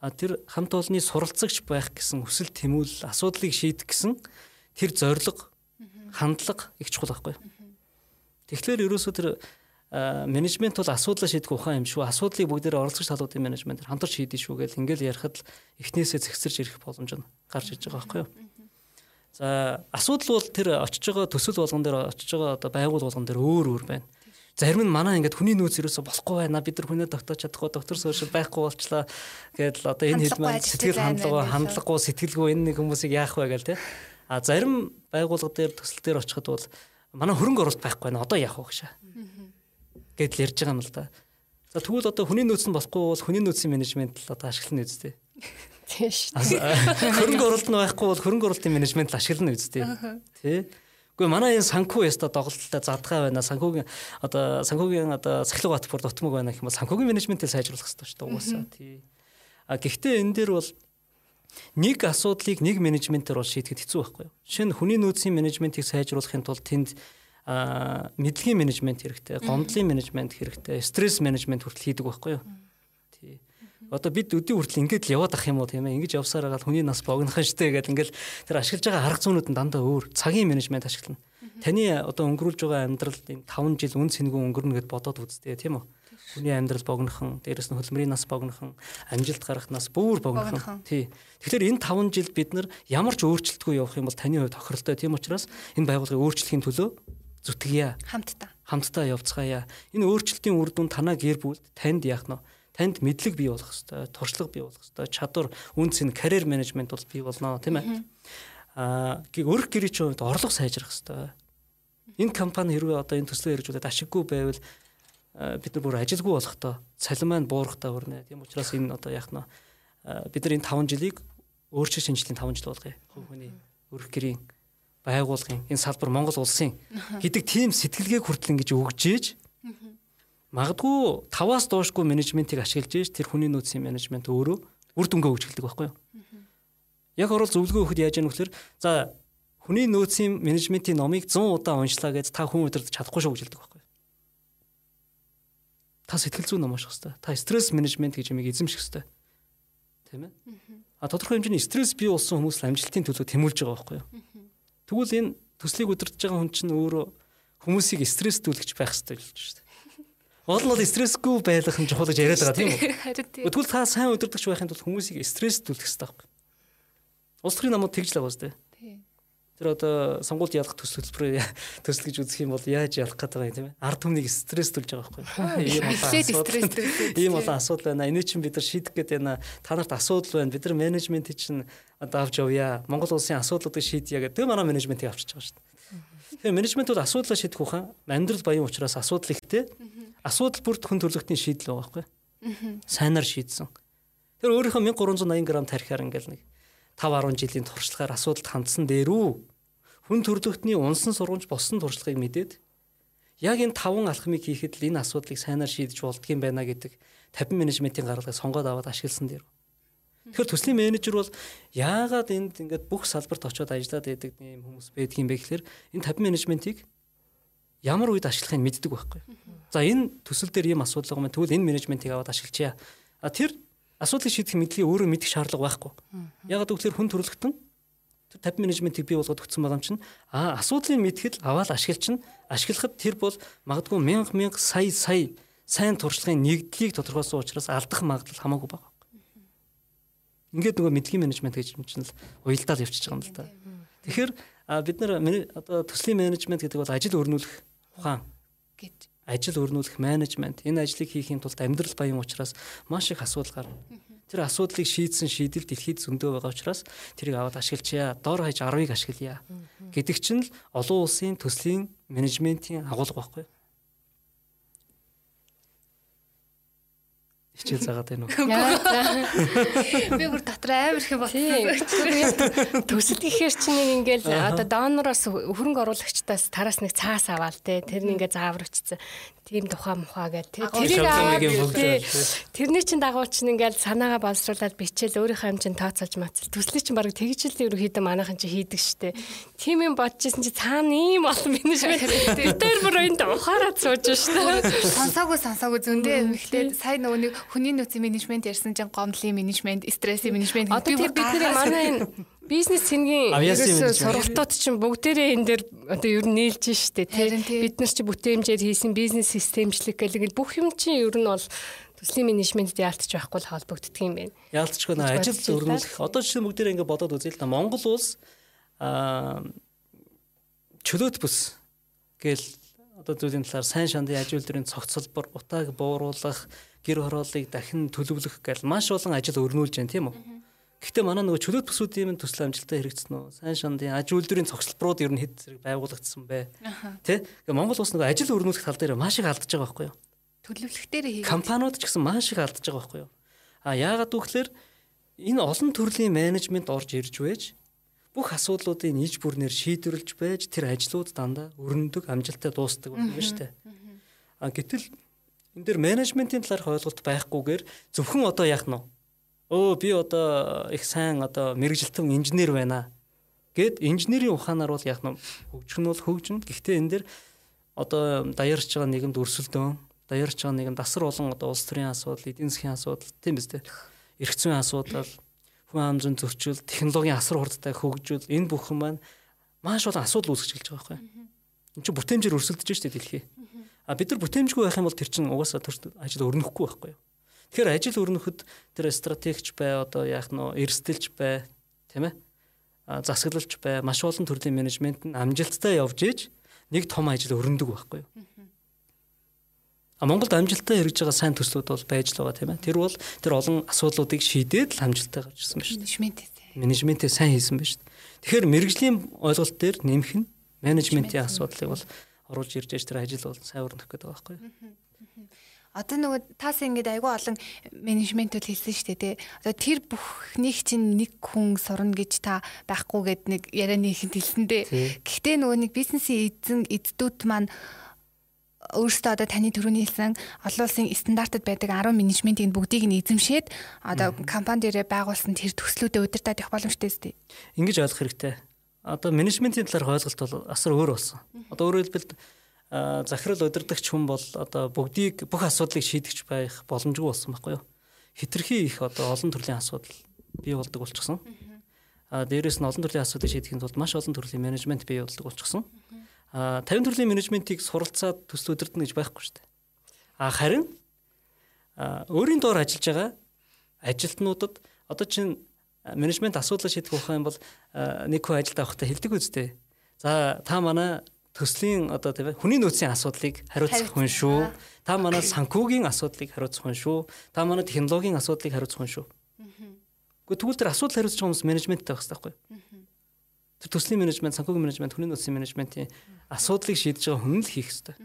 тэр хамт олонны суралцагч байх гэсэн хүсэл тэмүүлэл асуудлыг шийдэх гэсэн тэр зориг хандлага их чухал байхгүй. Тэгэхээр ерөөсөө тэр менежмент бол асуудлаа шийдэх ухаан юм шүү. Асуудлыг бүгдээр оролцогч талуудын менежмент хамтарч шийдэж шүү гэл ингээл ярихад л эхнээсээ зэгсэрч ирэх боломж нь гарч иж байгаа байхгүй юу. За асуудал бол тэр очиж байгаа төсөл болгон дээр очиж байгаа одоо байгуул болгон дээр өөр өөр байна. Зарим нь манай ингээд хүний нөөц ерөөсө болохгүй байна. Бид нар хүнээ тогтоож чадахгүй доктор сууршил байхгүй болчлаа. Гэдэл одоо энэ хэлмэн сэтгэл хандлага хандлагагүй сэтгэлгүй энэ нэг хүмүүсийг яах вэ гэл те. А зарим байгууллага дээр төсөл дээр очиход бол манай хөрөнгө оруулалт байхгүй байна. Одоо яах вэ гэж. Гэдэл ярьж байгаа юм л да. За тэгвэл одоо хүний нөөц нь болохгүй бол хүний нөөцийн менежмент л одоо ашиглана үсттэй. Тийм шүү. Хөрөнгө оруулалт нь байхгүй бол хөрөнгө оруулалтын менежмент л ашиглана үсттэй. Тэ? Гэхдээ манай энэ санхүү яста доголдолтой задгаа байна. Санхүүгийн одоо санхүүгийн одоо цахилгаан бат бүр дутмаг байна гэх юм бол санхүүгийн менежментийг сайжруулах хэрэгтэй шүү дээ угаасаа. Тий. А гэхдээ энэ дээр бол нэг асуудлыг нэг менежментээр бол шийдэхэд хэцүү байхгүй юу? Нь хүний нөөцийн менежментийг сайжруулахын тулд тэнд а мэдлэгийн менежмент хэрэгтэй, гомдлын менежмент хэрэгтэй, стресс менежмент хүртэл хийдэг байхгүй юу? Одоо бид өдөө хүртэл ингэж л яваад ах юм уу тийм ээ? Ингэж явсаар байгаа хүний нас богинохан штэ гэдэг ингээл тэр ашиглаж байгаа арга зүйнүүд нь дандаа өөр. Цагийн менежмент ашиглана. Таны одоо өнгөрүүлж байгаа амьдрал энэ 5 жил үн цэнгүй өнгөрнө гэд бодоод үзтээ тийм үү? Хүний амьдрал богинохан дээрэс нь хөлмөрийн нас богинохан амжилт гарах нас бүр богинохан тий. Тэгэхээр энэ 5 жилд бид нар ямар ч өөрчлөлтгүй явах юм бол таны хувьд тохиролтой. Тийм учраас энэ байгууллагыг өөрчлөхийн төлөө зүтгэе. Хамтдаа. Хамтдаа явцгаая. Энэ өөрчлөлтийн үр дүн танаа гэр бүлд танд яах нь танд мэдлэг бий болох хэвээр, туршлага бий болох хэвээр, чадвар, үнц нь карьер менежмент бол бий болно тийм ээ. Аа өрх гэрээ чинь хувьд орлого сайжрах хэвээр. Энэ компани хэрвээ одоо энэ төслөө хэрэгжүүлээд ашиггүй байвал бид нар бүр ажилгүй болохдоо цалин маань буурахтаа хүрнэ. Тийм учраас энэ одоо яах нь бид нар энэ 5 жилийг өөрчлөлт шинжилгээний 5 жил болгоё. Хүний өрх гэрийн байгуулгын энэ салбар Монгол улсын гэдэг тийм сэтгэлгээг хүртэл ингэж өгжээж Магадгүй 5-аас доошгүй менежментийг ашиглаж ийж тэр хүний нөөцийн менежмент өөрөө үр дүнгээ өгчгэлдэг байхгүй юу? Яг орол зөвлөгөө өгөхөд яаж яах вэ гэхээр за хүний нөөцийн менежментийн номыг 100 удаа уншлаа гэж та хүн удирдах чадахгүй шүү гэж хэлдэг байхгүй юу? Та сэтгэл зүйн ном унших хэрэгтэй. Та стресс менежмент гэж юмыг эзэмших хэрэгтэй. Тийм ээ? А тодорхой хэмжээний стресс бий болсон хүмүүс амжилтын төлөө тэмүүлж байгаа байхгүй юу? Тэгвэл энэ төслийг удирдах байгаа хүн чинь өөрөө хүмүүсийг стресстүүлгэж байх хэрэгтэй болж шүү дээ Гол нь бол стрессгүй байх нь чухал гэж яриад байгаа тийм үү? Харин тийм. Тэгвэл та сайн удирдахч байхын тулд хүмүүсийг стресстүүлэх хэрэгтэй байхгүй. Улс төрийн намууд тэгж л байгаа үстэй. Тийм. Тэр одоо сонгуульд ялах төсөл хөтөлбөрөөр төсөл гэж үзэх юм бол яаж ялах гэдэг юм тийм ээ. Ард түмнийг стрессдүүлж байгаа байхгүй. Стресстүүлээд. Ийм олон асуудал байна. Энийг чинь бид нар шийдэх гээд байна. Та нарт асуудал байна. Бид нар менежментийг чинь одоо авч явъя. Монгол улсын асуудлуудыг шийдъя гэдэг. Тэр манай менежментийг авчиж байгаа шүү дээ. Тэгэхээр менежмент бол асуудлаа шийдэх ухаан амьдрал баян учраас асуудал ихтэй. Асуудал бүрд хүн төрөлхтний шийдэл байгаа байхгүй. Сайнаар шийдсэн. Тэр өөрийнхөө 1380 г тарихаар ингээл нэг 5 10 жилийн туршлагаар асуудалд хандсан дээрүү хүн төрөлхтний унсан сургамж болсон туршлагыг мэдээд яг энэ таван алхмыг хийхэд л энэ асуудлыг сайнаар шийдэж болдгийм байна гэдэг 50 менежментийн гаргалыг сонгоод аваад ашигласан дээр. Тэгэхээр төслийн менежер бол яагаад энд ингээд бүх салбарт очиод ажиллаад байдаг юм хүмүүс байдгийн бэ гэхээр энэ 50 менежментийг ямар үед ашиглахыг мэддэг байхгүй. За энэ төсөл дээр ийм асуудал байгаа юм. Тэгвэл энэ менежментийг аваад ашиглачаа. А тэр асуудлыг шийдэх мэдлийг өөрөө мэдэх шаардлага байхгүй. Ягаад гэвэл хүн төрөлхтөн тэр 50 менежментийг бий болгоод өгсөн байгаа юм чинь а асуудлыг мэдхэд аваад ашиглчин ашиглахад тэр бол магадгүй мянга мянга сая сая сайн туршлагын нэгдлийг тодорхойлсон учраас алдах магадлал хамаагүй байгаа. Ингээд нөгөө мэдлэгийн менежмент гэж юм чинь л уялдаад явчихж байгаа юм л да. Тэгэхээр бид нар одоо төслийн менежмент гэдэг бол ажил өрнүүлэх ухаан гэж. Ажил өрнүүлэх менежмент энэ ажлыг хийхийн тулд амьдрал баян учраас маш их асуудал гарна. Тэр асуудлыг шийдсэн шийдэл дэлхийд зөндөө байгаа учраас тэрийг аваад ашиглачаа. Дор хаяж 10-ыг ашиглая. Гэдэг чинь л олон улсын төслийн менежментийн агуулга байхгүй юу? Хичээл заагаад байна уу? Би бүр дотор амар их болсон. Төсөл гэхээр чинь нэг ингээл одоо донороос хөрөнгө оруулагчдаас тараас нэг цаас аваал те. Тэр нэг ингээ зааварчсан. Тийм тухай мухаа гэл те. Тэрийг аваад тэрний чинь дагуу чинь ингээл санаагаа боловсруулад бичээл өөрийнхөө хэмжээнд тооцоолж мацал төслийн чинь баг тэгж л ерөөхдөө манайхан чинь хийдэг штэ. Тийм юм бодчихсон чи цаана ийм олон менежмент. Тэр бүр энд ухаараад сууж штэ. Сонсоогүй сонсоогүй. Зөндөө эмхлээд сая нөгөө нэг хүний нөөцийн менежмент ярьсан чинь гомдлын менежмент, стрессийн менежмент Одоо тэр бидний манай энэ бизнес менежмент. сургалтууд чинь бүгдээрээ энэ дээр одоо ер нь нийлж штэ тий бид нар чи бүтээмжээр хийсэн бизнес системчлэг гэх бүх юм чинь ер нь бол төслийн менежментэд яалтч байхгүй л холбогддог юм байна. Яалтчгүй нэ ажил бодож байлаа. өрнүүлэх. Одоо жишээ бүгдээ ингэ бодоод үзье л да. Монгол улс аа чөлөөт бүс гэл одоо зүйлийн талаар сайн шандын ажил үйлдвэрийн цогцлбор, утааг бууруулах, гэр хорооллыг дахин төлөвлөх гэл маш олон ажил өрнүүлж байна тийм үү? Гэхдээ манай нөгөө чөлөөт бүсүүдийн минь төсөл амжилттай хэрэгцсэн үү? Сайн шандын ажил үйлдвэрийн цогцлборууд ер нь хэд зэрэг байгуулагдсан бэ? Тэ? Гэхдээ Монгол улс нөгөө ажил өрнүүлэх тал дээр маш их алдаж байгаа байхгүй юу? төлөвлөх дээр хийгээд компаниуд ч гэсэн маш их алдаж байгаа байхгүй юу? А яагаад гэвэл энэ олон төрлийн менежмент орж ирж байж бүх асуудлуудыг нийж бүрнээр шийдвэрлэж байж тэр ажлууд дандаа өрнөдөг, амжилттай дуустдаг байна шүү дээ. А гэтэл энэ дэр менежментийн талаарх ойлголт байхгүйгээр зөвхөн одоо яах нь? Өө би одоо их сайн одоо мэрэгжилтэн инженер байна. Гэт инженерийн ухаанаар бол яах нь хөгжих нь бол хөгжинэ. Гэхдээ энэ дэр одоо даярч байгаа нэгэнд өрсөлдөөн, даярч байгаа нэгэнд асар олон одоо улс төрийн асуудал, эдийн засгийн асуудал тийм биз дээ. Эрх зүйн асуудал, хүн ам зүйн зөрчил, технологийн асар хурдтай хөгжил энэ бүхэн маань маш олон асуудал үүсгэж эхэлж байгаа байхгүй. Энд чинь бүтээмжээр өрсөлдөж штэ дэлхий. А бид нар бүтээмжгүй байх юм бол тэр чинь угаасаа тэр ажил өрнөхгүй байхгүй юу? Тэгэхээр ажил өрнөхөд тэр стратегч бай одоо яах нь эрсдэлж бай тийм ээ засаглалч бай маш олон төрлийн менежмент нь амжилттай явж иж нэг том ажил өрнөдөг байхгүй юу? А Монголд амжилттай хэрэгж байгаа сайн төслүүд бол байж л байгаа тийм ээ. Тэр бол тэр олон асуудлуудыг шийдээд л амжилттай гарч ирсэн байна шүү дээ. менежмент эсэ. Менежментээ сайн хийсэн байна шүү дээ. Тэгэхээр мэрэгжлийн ойлголт дээр нэмэх нь менежментийн асуудлыг бол оруулж ирж ээж тэр ажил бол сайн өрнөх гэдэг байгаа байхгүй юу? Одоо нөгөө таас ингэж айгүй олон менежментүүд хэлсэн шүү дээ тий. Одоо тэр бүхнийг чинь нэг хүн сурна гэж та байхгүй гэд нэг ярианы ихэнд хэлсэн дээ. Гэхдээ нөгөө нэг бизнесийн эзэн эддүүд маань өөрөөсөө одоо таны төрөний хэлсэн олон улсын стандартад байдаг 10 менежментийн бүгдийг нь эзэмшээд одоо компани дээрээ байгуулсан тэр төслүүдэд удирдах боломжтой зү. Ингэж ойлгох хэрэгтэй. Одоо менежментийн талаар ойлголт бол асар өөр болсон. Одоо өөрөөр хэлбэл захирал удирдахч хүн бол одоо бүгдийг бүх асуудлыг шийдэгч байх боломжгүй болсон байхгүй юу? Хитрхи их одоо олон төрлийн асуудал бий болдог болчихсон. А дээрэс нь олон төрлийн асуудлыг шийдэхин тулд маш олон төрлийн менежмент бий болдог болчихсон. А 50 төрлийн менежментийг суралцаад төсөл удирдах гэж байхгүй шүү дээ. А харин өөрийн доор ажиллаж байгаа ажилтнуудад одоо чинь менежмент асуудал шийдэх ухаан юм бол нэг хүн ажилд авахтаа хэлдэг үстэй. За та манай төслийн одоо тийм хүний нөөцийн асуудлыг хариуцах хүн шүү. Та манай санхүүгийн асуудлыг хариуцах хүн шүү. Та манай технологийн асуудлыг хариуцах хүн шүү. Гэхдээ тэгвэл тэр асуудал хариуцах хүмүүс менежменттэй байх хэрэгтэй байхгүй. Тэр төслийн менежмент, санхүүгийн менежмент, хүний нөөцийн менежментийн асуудлыг шийдэж байгаа хүн л хийх хэрэгтэй.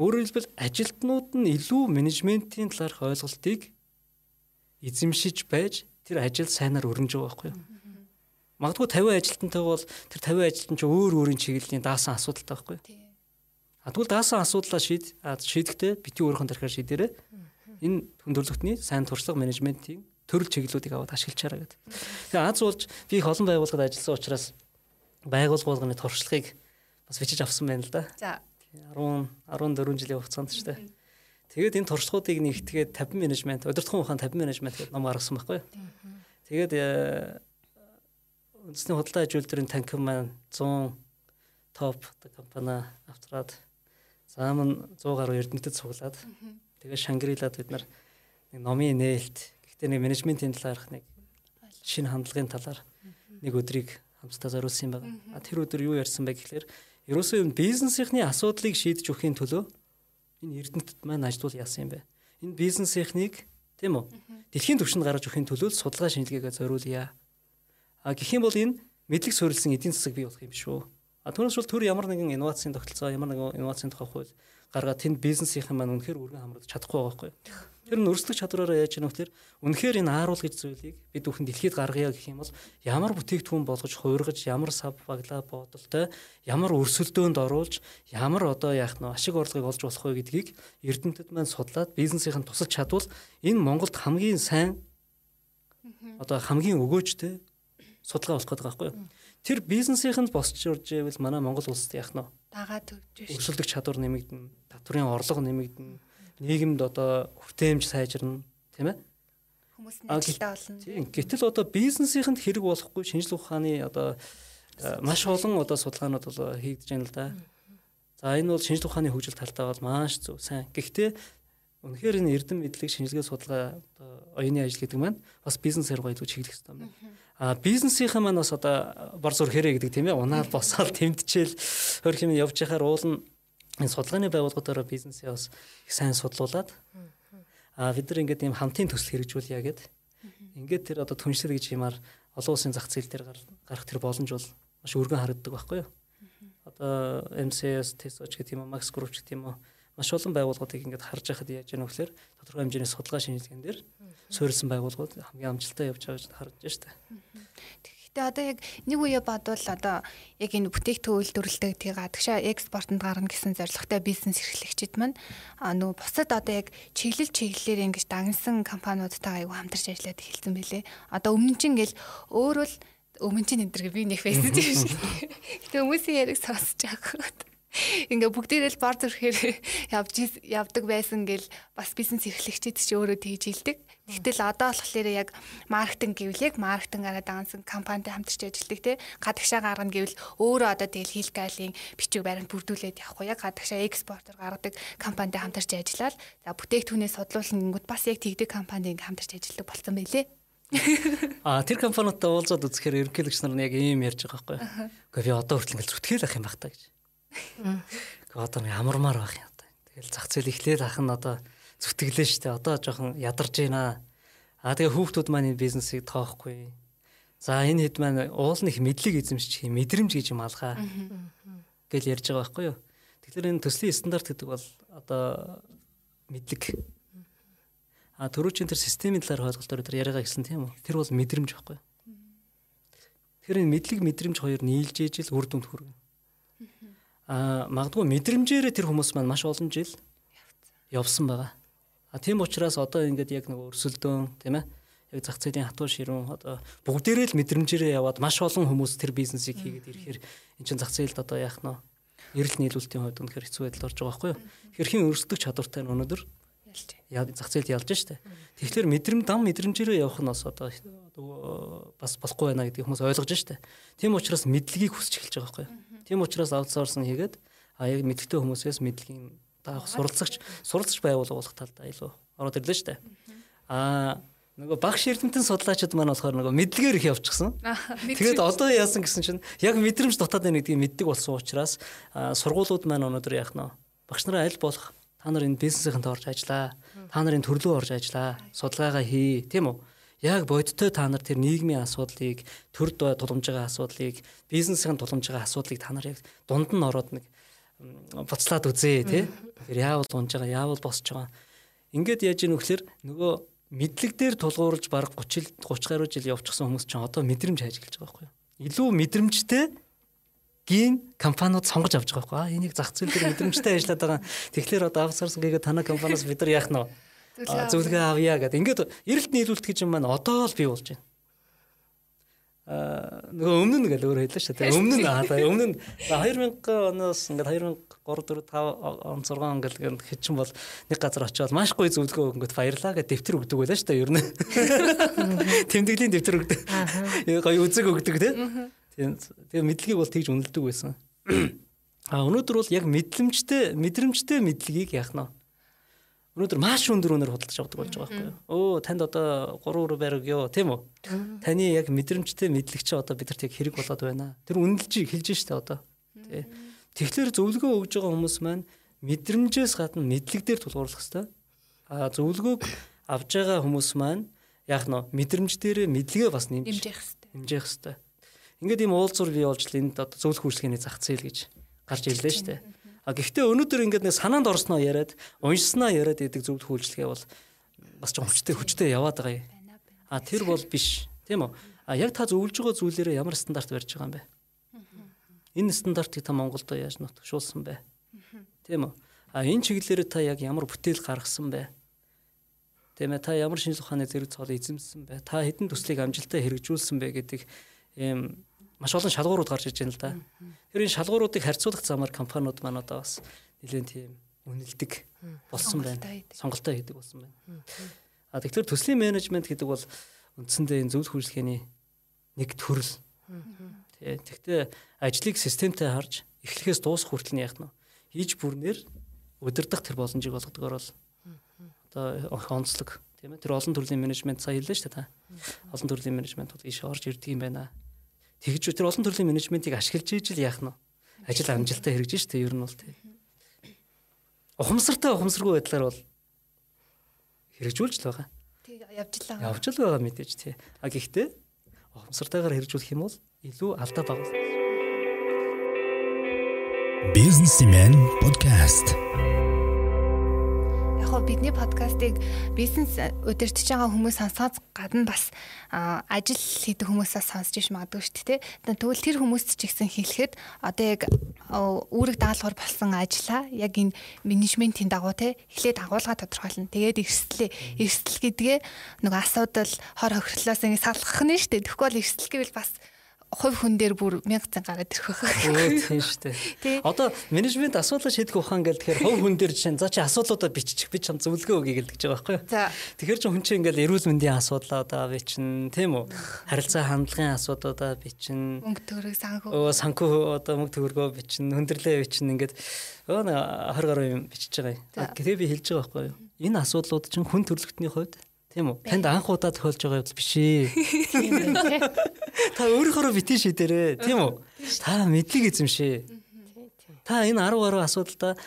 Өөрөөр хэлбэл ажилтнууд нь илүү менежментийн талаарх ойлголтыг эзэмшиж байж тэр ажил сайнаар өрнөж байгаа байхгүй юу? Магадгүй 50 ажилтнтай бол тэр 50 ажилтан ч өөр өөрийн чиглэлийн даасан асуудалтай байхгүй юу? А тэгвэл даасан асуудлаа шийд шийдэхдээ бити өөрийнхөө тарихаар шийдээрээ энэ хүндрэлтний сайн туршлага менежментийн төрөл чиглэлүүдийг аваад ашиглачаараа гэдэг. Тэгээ аз болж би их олон байгууллагад ажилласан учраас байгууллага болгоны туршлагыг бас бичиж авсан байна л да. За 10 14 жилийн хугацаанд ч тийм. Тэгээд энэ туршлагуудыг нэгтгээд 50 менежмент, удирдахуун ухаан 50 менежмент гэдэг ном гаргасан байхгүй юу? Тэгээд э, үндэсний худалдаа ажилтны танкин маань 100 топ компани автраад заам нь 100 гаруй эрдэмтэд цуглаад тэгээд Шангрилад бид нар нэг номын нээлт гэхдээ нэг менежментийн талаарх нэг шинэ хандлагын талаар нэг өдрийг хамтдаа зориулсан юм байна. Тэр өдөр юу ярьсан бэ гэхээр ерөөсөө бизнесийнхний асуудлыг шийдэж өгөхийн төлөө энэ эрдэмтэд маань ажилтуул яасан юм бэ? Энэ бизнесийнхнийг тийм үү? Дэлхийн түвшинд гаргаж өгөхийн төлөө судалгаа шинжилгээгээ зориулъя. А гэх юм бол энэ мэдлэг суурилсан эдийн засаг бий болох юм шүү. А түүнээс бол төр ямар нэгэн инновацийн тогтолцоо, ямар нэгэн инновацийн тухай хууль гаргаад тэнд бизнесийнхэн маань үнэхээр үргэн хамрагдаж чадахгүй байгаа байхгүй. Тэр нь өрсөлдөх чадвараараа яаж яах вэ? Үнэхээр энэ ааруул гэж зүйлийг бид бүхэн дэлхийд гаргая гэх юм бол ямар бүтээгдэхүүн болгож хувиргаж, ямар сав баглаа бодолтой, ямар өрсөлдөөнд оруулж, ямар одоо яах нь ашиг орлогыг олж болох вэ гэдгийг эрдэмтэд маань судлаад бизнесийнхэн тусалж чадвал энэ Монголд хамгийн сайн одоо хамгийн өгөөжтэй судалгаа болох гэдэг байхгүй юу. Тэр бизнесийнхэнд босч урж ивэл манай Монгол улсад яах нь дагаа төгж шүү. Өрсөлдөх чадвар нэмэгдэнэ, татврын орлого нэмэгдэнэ, нийгэмд одоо хүртээмж сайжирна, тийм ээ? Хүмүүс нээлттэй болно. Тийм. Гэтэл одоо бизнесийнхэнд хэрэг болохгүй шинжлэх ухааны одоо маш олон одоо судалгаанууд бол хийгдэж байна л да. За энэ бол шинжлэх ухааны хөгжил талтай бол маш зөв сайн. Гэхдээ Үнэхээр энэ эрдэм мэдлэг шинжилгээ судалгаа оюуны ажил гэдэг маань бас бизнесээр гоёлгож чиглэх хэрэгтэй байна. А бизнесийнхэн маань бас одоо бор зүрхээрээ гэдэг тийм ээ. Унаад босоод тэмдчихэл хөрх юм явж яхаар уул нь энэ судалгааны байгууллагуудаараа бизнесээ бас их сайн судлуулад а бид нар ингээд ийм хамтын төсөл хэрэгжүүлъя гэд. Ингээд тэр одоо түншлэр гэж юмар олон улсын зах зээл дээр гарах тэр боломж бол маш өргөн харагддаг байхгүй юу. Одоо MCS, TESOC гэх юм уу, Max Group гэх юм уу маш олон байгууллагуудыг ингээд харж байхад яаж яах вэ гэхээр тодорхой хэмжээний судалгаа шинжилгээнд дээр суурилсан байгууллагууд хамгийн амжилттай явж байгааг харж байна шүү дээ. Гэхдээ одоо яг нэг үе бодвол одоо яг энэ бүтээгдэхүүн үйлдвэрлэдэг тий гадагшаа экспортод гарна гэсэн зорилготой бизнес эрхлэгчид маань нөгөө бусад одоо яг чиглэл чиглэлээр ингэж дагнсан компаниудтай аягүй хамтарч ажиллаад эхэлсэн байлээ. Одоо өмнө чинь ингээл өөрөө л өмнө чинь энэ төр би нэг фэйсбүүк юм шиг. Гэтэ хүмүүсийн яриг сонсож байгаа ингээ бүгдээрээ л бор зүрхээр явж явдаг байсан гэл бас бизнес эрхлэгчид ч өөрөө тэгж хэлдэг. Тэгтэл одоо болохоор яг маркетинг гэвэл яг маркетингараа даансан компанитай хамтарч ажилладаг те гадагшаа гаргана гэвэл өөрөө одоо тэгэл хил гайлын бичиг баримт бүрдүүлээд явахгүй яг гадагшаа экспортер гаргадаг компанитай хамтарч ажиллаад за бүтээгдэхүүнээ судлуулна гингүүд бас яг тэгдэг компанид ингээ хамтарч ажилладаг болсон байлээ. А тэр компаниудтай уулзаад үзэхээр ерөнхийлөгч нар нь яг ийм ярьж байгаа байхгүй. Гэхдээ би одоо хүртэл ингээл зүтгэл ах юм байх та гэж. Одоо ямармаар байх юм одоо. Тэгэл зах зээл эхлээд ах нь одоо зүтгэлээ штэ. Одоо жоохон ядарч байна. А тэгээ хүүхдүүд маань энэ бизнесийг тоохгүй. За энэ хэд маань уулын их мэдлэг эзэмшчих юм мэдрэмж гэж юм алгаа. гэл ярьж байгаа байхгүй юу. Тэгэхээр энэ төслийн стандарт гэдэг бол одоо мэдлэг. А төрүүчийн тэр системийн талаар ойлголтоор тэр яриагаа гэсэн тийм үү. Тэр бол мэдрэмж байхгүй юу. Тэгэхээр энэ мэдлэг мэдрэмж хоёр нийлж ижил үр дүнд хүргэнэ а магадгүй мэдрэмжээрээ тэр хүмүүс маань маш олон жил явсан байгаа. А тийм учраас одоо ингээд яг нэг өрсөлдөөн тийм ээ яг зах зээлийн хатуу ширүүн одоо бүгдээрээ л мэдрэмжээрээ яваад маш олон хүмүүс тэр бизнесийг хийгээд ирэхээр эн чинь зах зээлд одоо яах нь эрэлт нийлүүлэлтийн хувьд үнэхээр хэцүү байдал орж байгаа байхгүй юу. Тэгэхээр хин өрсөлдөх чадвартай нь өнөөдөр ялж зах зээлд ялж штэ. Тэгэхээр мэдрэм дам мэдрэмжээрээ явах нь бас одоо бас болохгүй байна гэдгийг хүмүүс ойлгож штэ. Тийм учраас мэдлэгийг хүсч эхэлж байгаа байхгүй юу. Тийм учраас аутсорс нь хийгээд а яг мэдгтэй хүмүүсээс мэдлэгийн даах суралцагч суралцагч байгуулах талдаа илүү ороод ирлээ дээ. Аа нөгөө багш эрдэмтэн судлаачид маань болохоор нөгөө мэдлэгээр их явчихсан. Тэгээд одоо яасан гэсэн чинь яг мэдрэмж дутаад байна гэдгийг мэддэг болсон учраас сургуулиуд маань өнөөдөр яах нь багш нараа аль болох та нар энэ бизнесийнхэнд орж ажиллаа. Та нарын төрлөө орж ажиллаа. Судалгаагаа хий, тийм үү? Яг бодиттой та нар тэр нийгмийн асуудлыг, төр тулгамж байгаа асуудлыг, бизнесийн тулгамж байгаа асуудлыг та нар яг дунд нь ороод нэг буцлаад үзээ, тий? Тэр яавал унж байгаа, яавал босч байгаа. Ингээд яаж ийн вөхлөр нөгөө мэдлэг дээр тулгуурлаж баг 30 30 гаруй жил явчихсан хүмүүс чинь одоо мэдрэмж эхэлж байгаа байхгүй юу? Илүү мэдрэмжтэй гин компаниуд сонгож авч байгаа байхгүй аа энийг зах зээл дээр мэдрэмжтэй ажиллаад байгаа. Тэгэхээр одоо авсарсан гэгээ танай компаниас бид нар яах нь зөвлөгөө авъя гэдэг. Ингээд эрэлт нийлүүлэлт гэж юм маань одоо л бий болж байна нөгөө өмнө нь гэл өөр хэллээ шүү дээ. Өмнө нь аа өмнө нь 2000 оноос ингээд 2003 4 5 он 6 он гэл хэчин бол нэг газар очиод маш гоё зөвлөгөө өгөнгөт баярлаа гэж дэвтэр өгдөг байлаа шүү дээ. Ер нь тэмдэглэлийн дэвтэр өгдөг. Гоё үзэг өгдөг тийм. Тэгээ мэдлэгийг бол тэгж үнэлдэг байсан. А өнөөдөр бол яг мэдлэмжтэй мэдрэмжтэй мэдлэгийг яах нь өнөөдөр маш өндөр үнээр худалдаж авдаг болж байгаа байхгүй юу. Өө танд одоо 3 өрөө бариг ёо тийм үү? Таны яг мэдрэмжтэй мэдлэг чи одоо бидэрт яг хэрэг болоод байна. Тэр үнэлж хэлж штэ одоо. Тий. Тэгэхээр зөвлөгөө өгж байгаа хүмүүс маань мэдрэмжээс гадна мэдлэг дээр тулгуурлах хэрэгтэй. А зөвлөгөөг авж байгаа хүмүүс маань яг нь мэдрэмж дээр мэдлэгээ бас нэмж. Нэмжих хэрэгтэй. Ингээд ийм уулзуур бий болж л энд одоо зөвлөх үйлчлэгээний зах зээл гэж гарч ирлээ штэ. А гэхдээ өнөөдөр ингээд нэг санаанд орсноо яриад уншснаа яриад идэг зөвлөх үйлчлэгээ бол бас ч хүчтэй хүчтэй яваад байгаа юм. А тэр бол биш. Тийм үү? А яг та зөвлөж байгаа зүйлээрээ ямар стандарт барьж байгаа юм бэ? Энэ стандартыг та Монголд яаж нутгшуулсан бэ? Тийм үү? А энэ чиглэлээр та яг ямар бүтээл гаргасан бэ? Тийм ээ та ямар шинжлэх ухааны зэрэг цол эзэмсэн бэ? Та хэдэн төслийг амжилттай хэрэгжүүлсэн бэ гэдэг ийм маш олон шалгуурууд гарч иж байна л да. Тэр энэ шалгууруудыг харьцуулах замаар компаниуд маань одоо бас нэлээд тийм үнэлдэг болсон байна. Сонголтоо хийдэг болсон байна. А тэгэхээр төслийн менежмент гэдэг бол үндсэндээ энэ зөвлөх үйлчлэгээний нэг төрөл. Тэ. Тэгтээ ажлыг системтэй харж эхлэхээс дуусах хүртэл нь яах нь хийж бүрнээр удирдах тэр боломжийг олгодгоор бол одоо онцлог тийм ээ тэр олон төрлийн менежмент сая хэллээ шүү дээ та. Олон төрлийн менежментууд ийш орж ирдэг юм байна. Тэгж тэр олон төрлийн менежментийг ашиглаж ижил яах нь ажил амжилттай хэрэгжиж штэ ер нь бол тий. Ухамсартай ухамсаргүй байдлаар бол хэрэгжүүлж л байгаа. Тий явж л байгаа. Явж л байгаа мэдээж тий. А гэхдээ ухамсартайгаар хэрэгжүүлэх юм бол илүү алдаа багна. Businessman podcast яг бидний подкастыг бизнес удирдах байгаа хүмүүс сонсоод гадна бас ажил хийдэг хүмүүсээс сонсч иш магадгүй шүү дээ. Тэгвэл тэр хүмүүст ч ихсэн хэлэхэд одоо яг үүрэг даалгавар болсон ажлаа яг энэ менежментийн дагуу те эхлээд агуулга тодорхойлно. Тэгээд эрсдлээ. Эрсдэл гэдгээ нөгөө асуудал хор хохирлоос ингэ салгах нь шүү дээ. Тэгэхгүй бол эрсдэл гэвэл бас хувь хүн дээр бүр 1000 цан гараад ирэх байх. Өө тийм шүү дээ. Одоо менежмент асуудал шийдэх ухаан гэл тэгэхээр хувь хүн дээр чинь за чи асуудлуудаа бичих би чам зөвлөгөө өгье гэлдэж байгаа байхгүй юу? Тэгэхээр чи хүн чинь ингээл эрүүл мэндийн асуудлуудаа бичин тийм үү? Харилцаа хандлагын асуудлуудаа бичин. Мөнгө төгрөг санхүү. Өө санхүү одоо мөнгө төгрөгөө бичин, хөндөрлөө бичин ингээд өө 20 гаруй юм бичиж байгаа юм. Тэгээ би хэлж байгаа байхгүй юу? Энэ асуудлууд чинь хүн төрөлхтний хувьд Тийм үү? Танд анх удаа тохиолж байгаа юм биш ээ. Та өөрийнхөө битэн шийдээрээ, тийм үү? Та мэдлэг эзэмшээ. Та энэ 10 гаруй асуудалда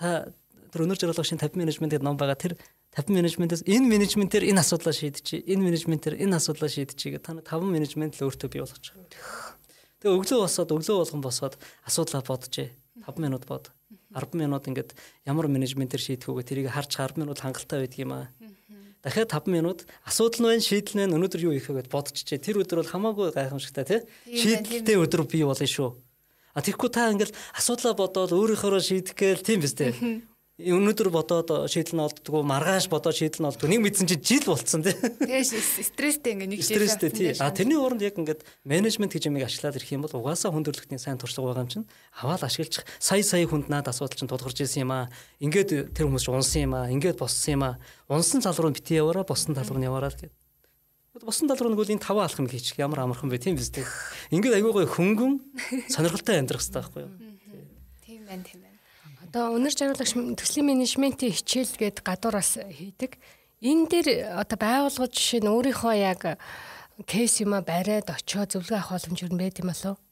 та тэр өнөр жирлогын 50 менежмент гэдэг ном байгаа тэр 50 менежментээс энэ менежментээр энэ асуудлаа шийдчихье. Энэ менежментээр энэ асуудлаа шийдчихье гэх та 5 менежмент л өөртөө бий болгож байгаа. Тэгээ өглөө босоод өглөө болгон босоод асуудлаа бодожээ. 5 минут бод. 10 минут ингээд ямар менежментээр шийдэх үгээ тэрийг харж 10 минут хангалттай байдаг юм аа дахиад 5 минут асуудал нь байна шийдэл нь өнөөдөр юу хийх вэ гэд бодчихжээ. Тэр өдөр бол хамаагүй гайхамшигтай тий. Шийдэлтэй өдөр бий болно шүү. А тэгэхгүй та ингээл асуудлаа бодоод өөрийнхөө шийдэх гээл тийм биз дээ өнөөдөр бодоод шийдэл нь олддгоо маргааш бодоод шийдэл нь олддгоо нэг мэдсэн чи жил болцсон тий. Тэгээ стресстэй ингээ нэг стресстэй тий. А тэрний оронд яг ингээд менежмент гэж юмыг ашиглаад ирэх юм бол угаасаа хүндрэлтний сайн туршлага байгаа юм чинь аваад ашиглах сая сая хүнд наад асуудал чинь тулгарч ирсэн юм аа. Ингээд тэр хүмүүс унсан юм аа. Ингээд боссон юм аа. Унсан тал руу битээ яваараа босон тал руу яваараа гэдэг. Босон тал руу нэгвэл энэ таван алхам хийчих ямар амархан бэ тийм биз дээ. Ингээд аягүй гой хөнгөн сонирхолтой амьдрах хэрэгтэй байхгүй юу? Тийм байна тийм байна. Одоо өнөр жаргалагч төслийн менежментийн хичээл гээд гадуураас хийдэг. Энэ дээр одоо байгууллагууд жишээ нь өөрийнхөө яг кейс юма бариад очиод зөвлөгөө авах боломж юу байд юм болов?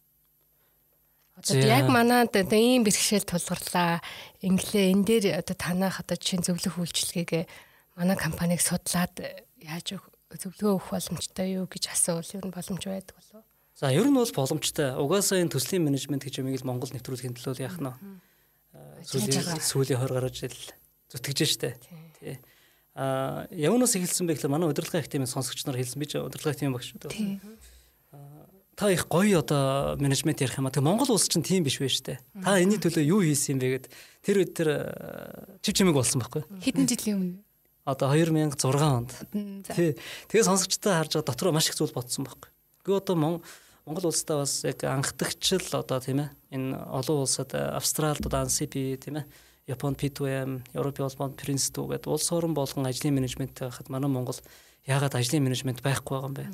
Одоо яг манад одоо ийм бэрхшээл тулгарлаа. Инглээ энэ дээр одоо танах одоо жишээ зөвлөх үйлчилгээг манай компаниг судлаад яаж зөвлөгөө өгөх боломжтой юу гэж асуувал ер нь боломж байдаг болов. За ер нь бол боломжтой. Угаасаа энэ төслийн менежмент гэж юмыг Монгол нэвтрүүлэхийн төлөө яах нь сүүлийн сүүлийн 20 гаруй жил зүтгэж штэ. Тий. А явнаас эхэлсэн бэ гэхэл манай удирдлагын академийн сонсогч нар хэлсэн би ч удирдлагын академийн багш үү та их гоё одоо менежмент ярих юм а. Тэг Монгол улс чинь тийм биш байж тээ. Та энэний төлөө юу хийсэн юм бэ гэд тэр үед тэр чив чимэг болсон байхгүй. Хэдэн жилийн өмнө? Одоо 2006 онд. Тий. Тэгээ сонсогчтой харж байгаа дотроо маш их зүйл бодсон байхгүй. Гэхдээ одоо Монгол улстай бас яг анхдагчл одоо тийм ээ энэ олон улсад э, Австралид одоо ANSP тийм ээ Японд P2M, Европын улбанд Prince 2 гэдэг улс орон болгон ажлын менежменттэй байхад манай Монгол яагаад ажлын менежмент байхгүй байгаа юм бэ?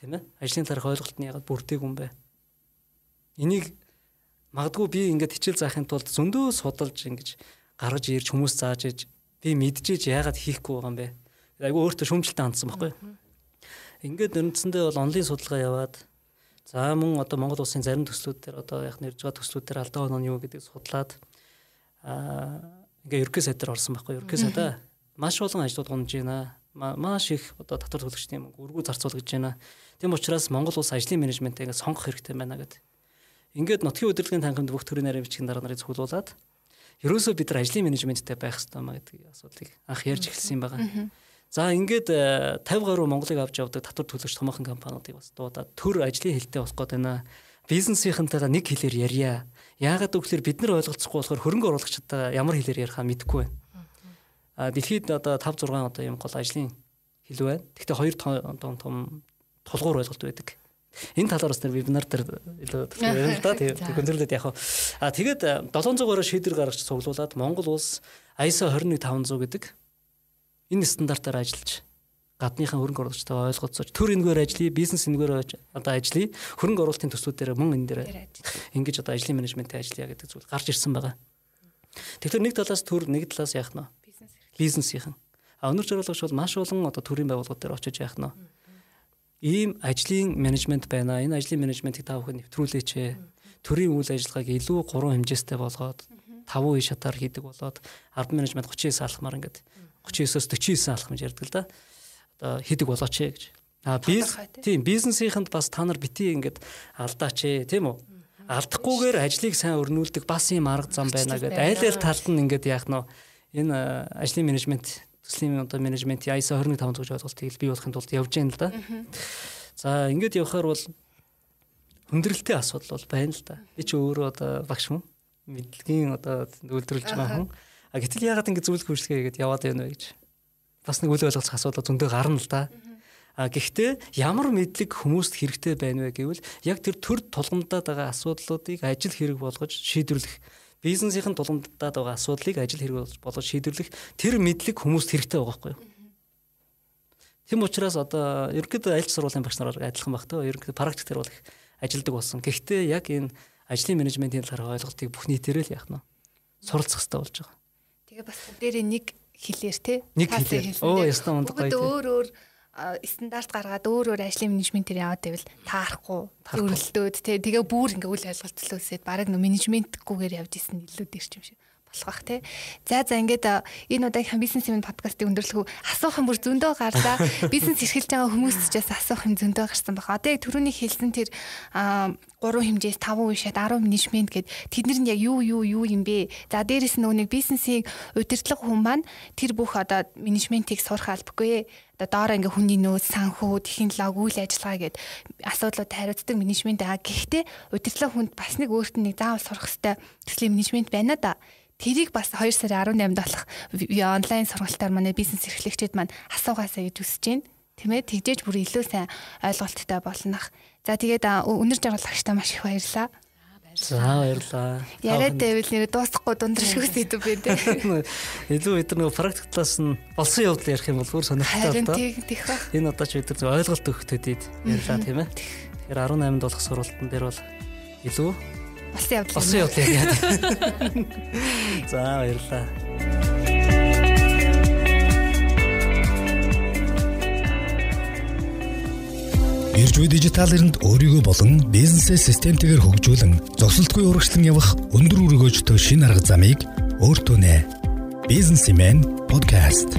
тийм ээ ажлын тарих ойлголт нь ягаад бүрдээг юм бэ? Энийг магадгүй би ингээд хичээл заахын тулд зөндөө судалж ингэж гаргаж ирж хүмүүс зааж иж би мэдчихэж яагаад хийхгүй байгаа юм бэ? Айгүй өөртөө шүүмжлэлтэй хандсан байхгүй ингээд өрнөцөндөө бол онлайн судалгаа яваад за мөн одоо Монгол улсын зарим төслүүд дээр одоо яг нэрж байгаа төслүүд дээр алдаа оноо нь юу гэдгийг судлаад аа ингээ ерөнхий сайд дээр орсон байхгүй ерөнхий сайдаа маш олон ажлууд гонж байна маш их одоо татвар төлөгчдийн мөнгө өргүү зарцуулж байна. Тийм учраас Монгол улс ажлын менежментээ ингээд сонгох хэрэгтэй байна гэдэг. Ингээд нутгийн удирдлагын танхимд бүх төрлийн нарийн бичгийн дарга нарыг цуглуулад ерөөсөө бид нар ажлын менежменттэй байх хэрэгтэй маа гэдэг асуудлыг анх ярьж эхэлсэн юм байна. За ингээд 50 э, гаруй Монголыг авч явдаг татвар төлөгч томоохон компаниудыг бас дуудаад төр ажлын хэлтэй болох гээд байна. Бизнесийнхэнтэйгээ нэг хэлээр ярья. Яагаад гэвэл бид нар ойлголцохгүй болохоор хөрөнгө оруулагчдаа ямар хэлээр ярихаа мэдэхгүй байна. Дэлхийд одоо 5 6 одоо юм гол ажлын хил байна. Гэхдээ хоёр том том тулгуур ойлголт байдаг. Энэ талаар бас вебинар дээр илүү ярина л да. Тэгээ гүнзэрлээд яг а тэгээд 700 гаруй шийдвэр гаргаж цуглуулад Монгол улс ISO 21500 гэдэг энэ стандартаар ажиллаж гадныхан хөрөнгө оруулагчтайгаа ойлголцож төр энэгээр ажиллая, бизнес энэгээр одоо ажиллая, хөрөнгө оруулалтын төслүүдээр мөн энэ дээр ингэж одоо ажлын менежменттэй ажиллая гэдэг зүйл гарч ирсэн байгаа. Тэгэхээр нэг талаас төр, нэг талаас яах нь бизнесийнхэн. А өнөр зориулгач бол маш олон одоо төрийн байгууллагууд дээр очиж яах нь ийм ажлын менежмент байна. Энэ ажлын менежментийг та бүхэн нэвтрүүлээч. Төрийн үйл ажиллагааг илүү гурван хэмжээстэй болгоод 5 үе шатаар хийдэг болоод ард менежмент 39 алхмаар ингээд 39-оос 49 алхам гэж ярьдаг л да. Одоо хийдэг болооч гэж. А бизнес тийм бизнесийнхэнд бас та нар бити ингээд алдаач тийм үү? Алдахгүйгээр ажлыг сайн өрнүүлдэг бас ийм арга зам байна гэдэг. Айл айл талд нь ингээд яах нь энэ э, ажлын менежмент төслийн одоо менежмент ISO 21500 гэж ойлголтыг бий болохын тулд явж байна л да. За ингээд явхаар бол хүндрэлтэй асуудал бол байна л да. Би ч өөрөө одоо багш хүн мэдлэгийн одоо үйлдвэрлэж байгаа хүн. А гэтэл яагаад ингэ зөвлөх хурцлага хийгээд яваад байна вэ гэж. Бас нэг үл ойлгох асуудал зөндөө гарна л да. А гэхдээ ямар мэдлэг хүмүүст хэрэгтэй байна вэ гэвэл яг тэр төр тулгамдаад байгаа асуудлуудыг ажил хэрэг болгож шийдвэрлэх бизнесийн тулгамддаад байгаа асуудлыг ажил хэрэг болгож шийдвэрлэх тэр мэдлэг хүмүүст хэрэгтэй байгаа байхгүй юу? Тэм учраас одоо ерөнхийдөө айлч сургуулийн багш нараар адилхан баг тоо ерөнхийдөө практик дээр бол их ажилдаг болсон. Гэхдээ яг энэ ажлын менежментийн талаар ойлголтыг бүх нийтээр л яах нь суралцах хэрэгтэй болж байгаа. Тэгээ бас дээрээ нэг хэлээр те нэг хэлээр. Оо ястаа мундаг гоё. Өөр өөр стандарт гаргаад өөр өөр ажлын менежментээр яваад байвал таарахгүй зөвлөлтөөд тий тэгээ бүр ингээ үл ойлголцлоосэд нөө менежментгүйгээр явж исэн илүү дэрч юм шиг болох бах тий. За за ингээд энэ удаагийн бизнес юм подкастыг өндөрлөхөв асуух юм бүр зөндөө гарлаа. Бизнес эрхэлж байгаа хүмүүс ч бас асуух юм зөндөө гарсан. Одоо яг түрүүний хэлсэн тэр гурван хэмжээс 5 үе шат 10 менежмент гэд тэднэр нь яг юу юу юу юм бэ? За дээрэс нь нэг бизнесийг удирдлага хүн маань тэр бүх одоо менежментийг сурах албагүй. Одоо доороо ингээ хүний нөөц, санхүү, технологи, үйл ажиллагаа гэд асуудлууд хариуцдаг менежмент аа. Гэхдээ удирдлага хүнд бас нэг өөрт нь нэг заавал сурах хэрэгтэй төслийн менежмент байна да. Тэрийг бас 2 сарын 18-нд болох онлайн сургалтаар манай бизнес эрхлэгчид маань асуугаасаа гэж үсэж байна. Тийм ээ тэгжээж бүр илүү сайн ойлголттой болнох. За тэгээд өнөр жаргалагчтай маш их баярлалаа. За баярлалаа. Яриад байвал нэр дуусахгүй дундрашгүй сэдв бэ тэ. Илүү бид нар практик талаас нь болсон явдал ярих юм бол бүр сонирхолтой байна. Тийм тийх ба. Энэ одоо ч бид нар ойлголт өгөх төдийд ярьлаа тийм ээ. Тэгэхээр 18-нд болох сургалтын дээр бол илүү Болсон явдал. Болсон явдал яриад. За баярлалаа. Иржүү дижитал эринд өөрийгөө болон бизнесээ системтэйгээр хөгжүүлэн зогсолтгүй урагшлан явах өндөр өргөөжтэй шинэ арга замыг өөртөө нэ. Бизнесмен подкаст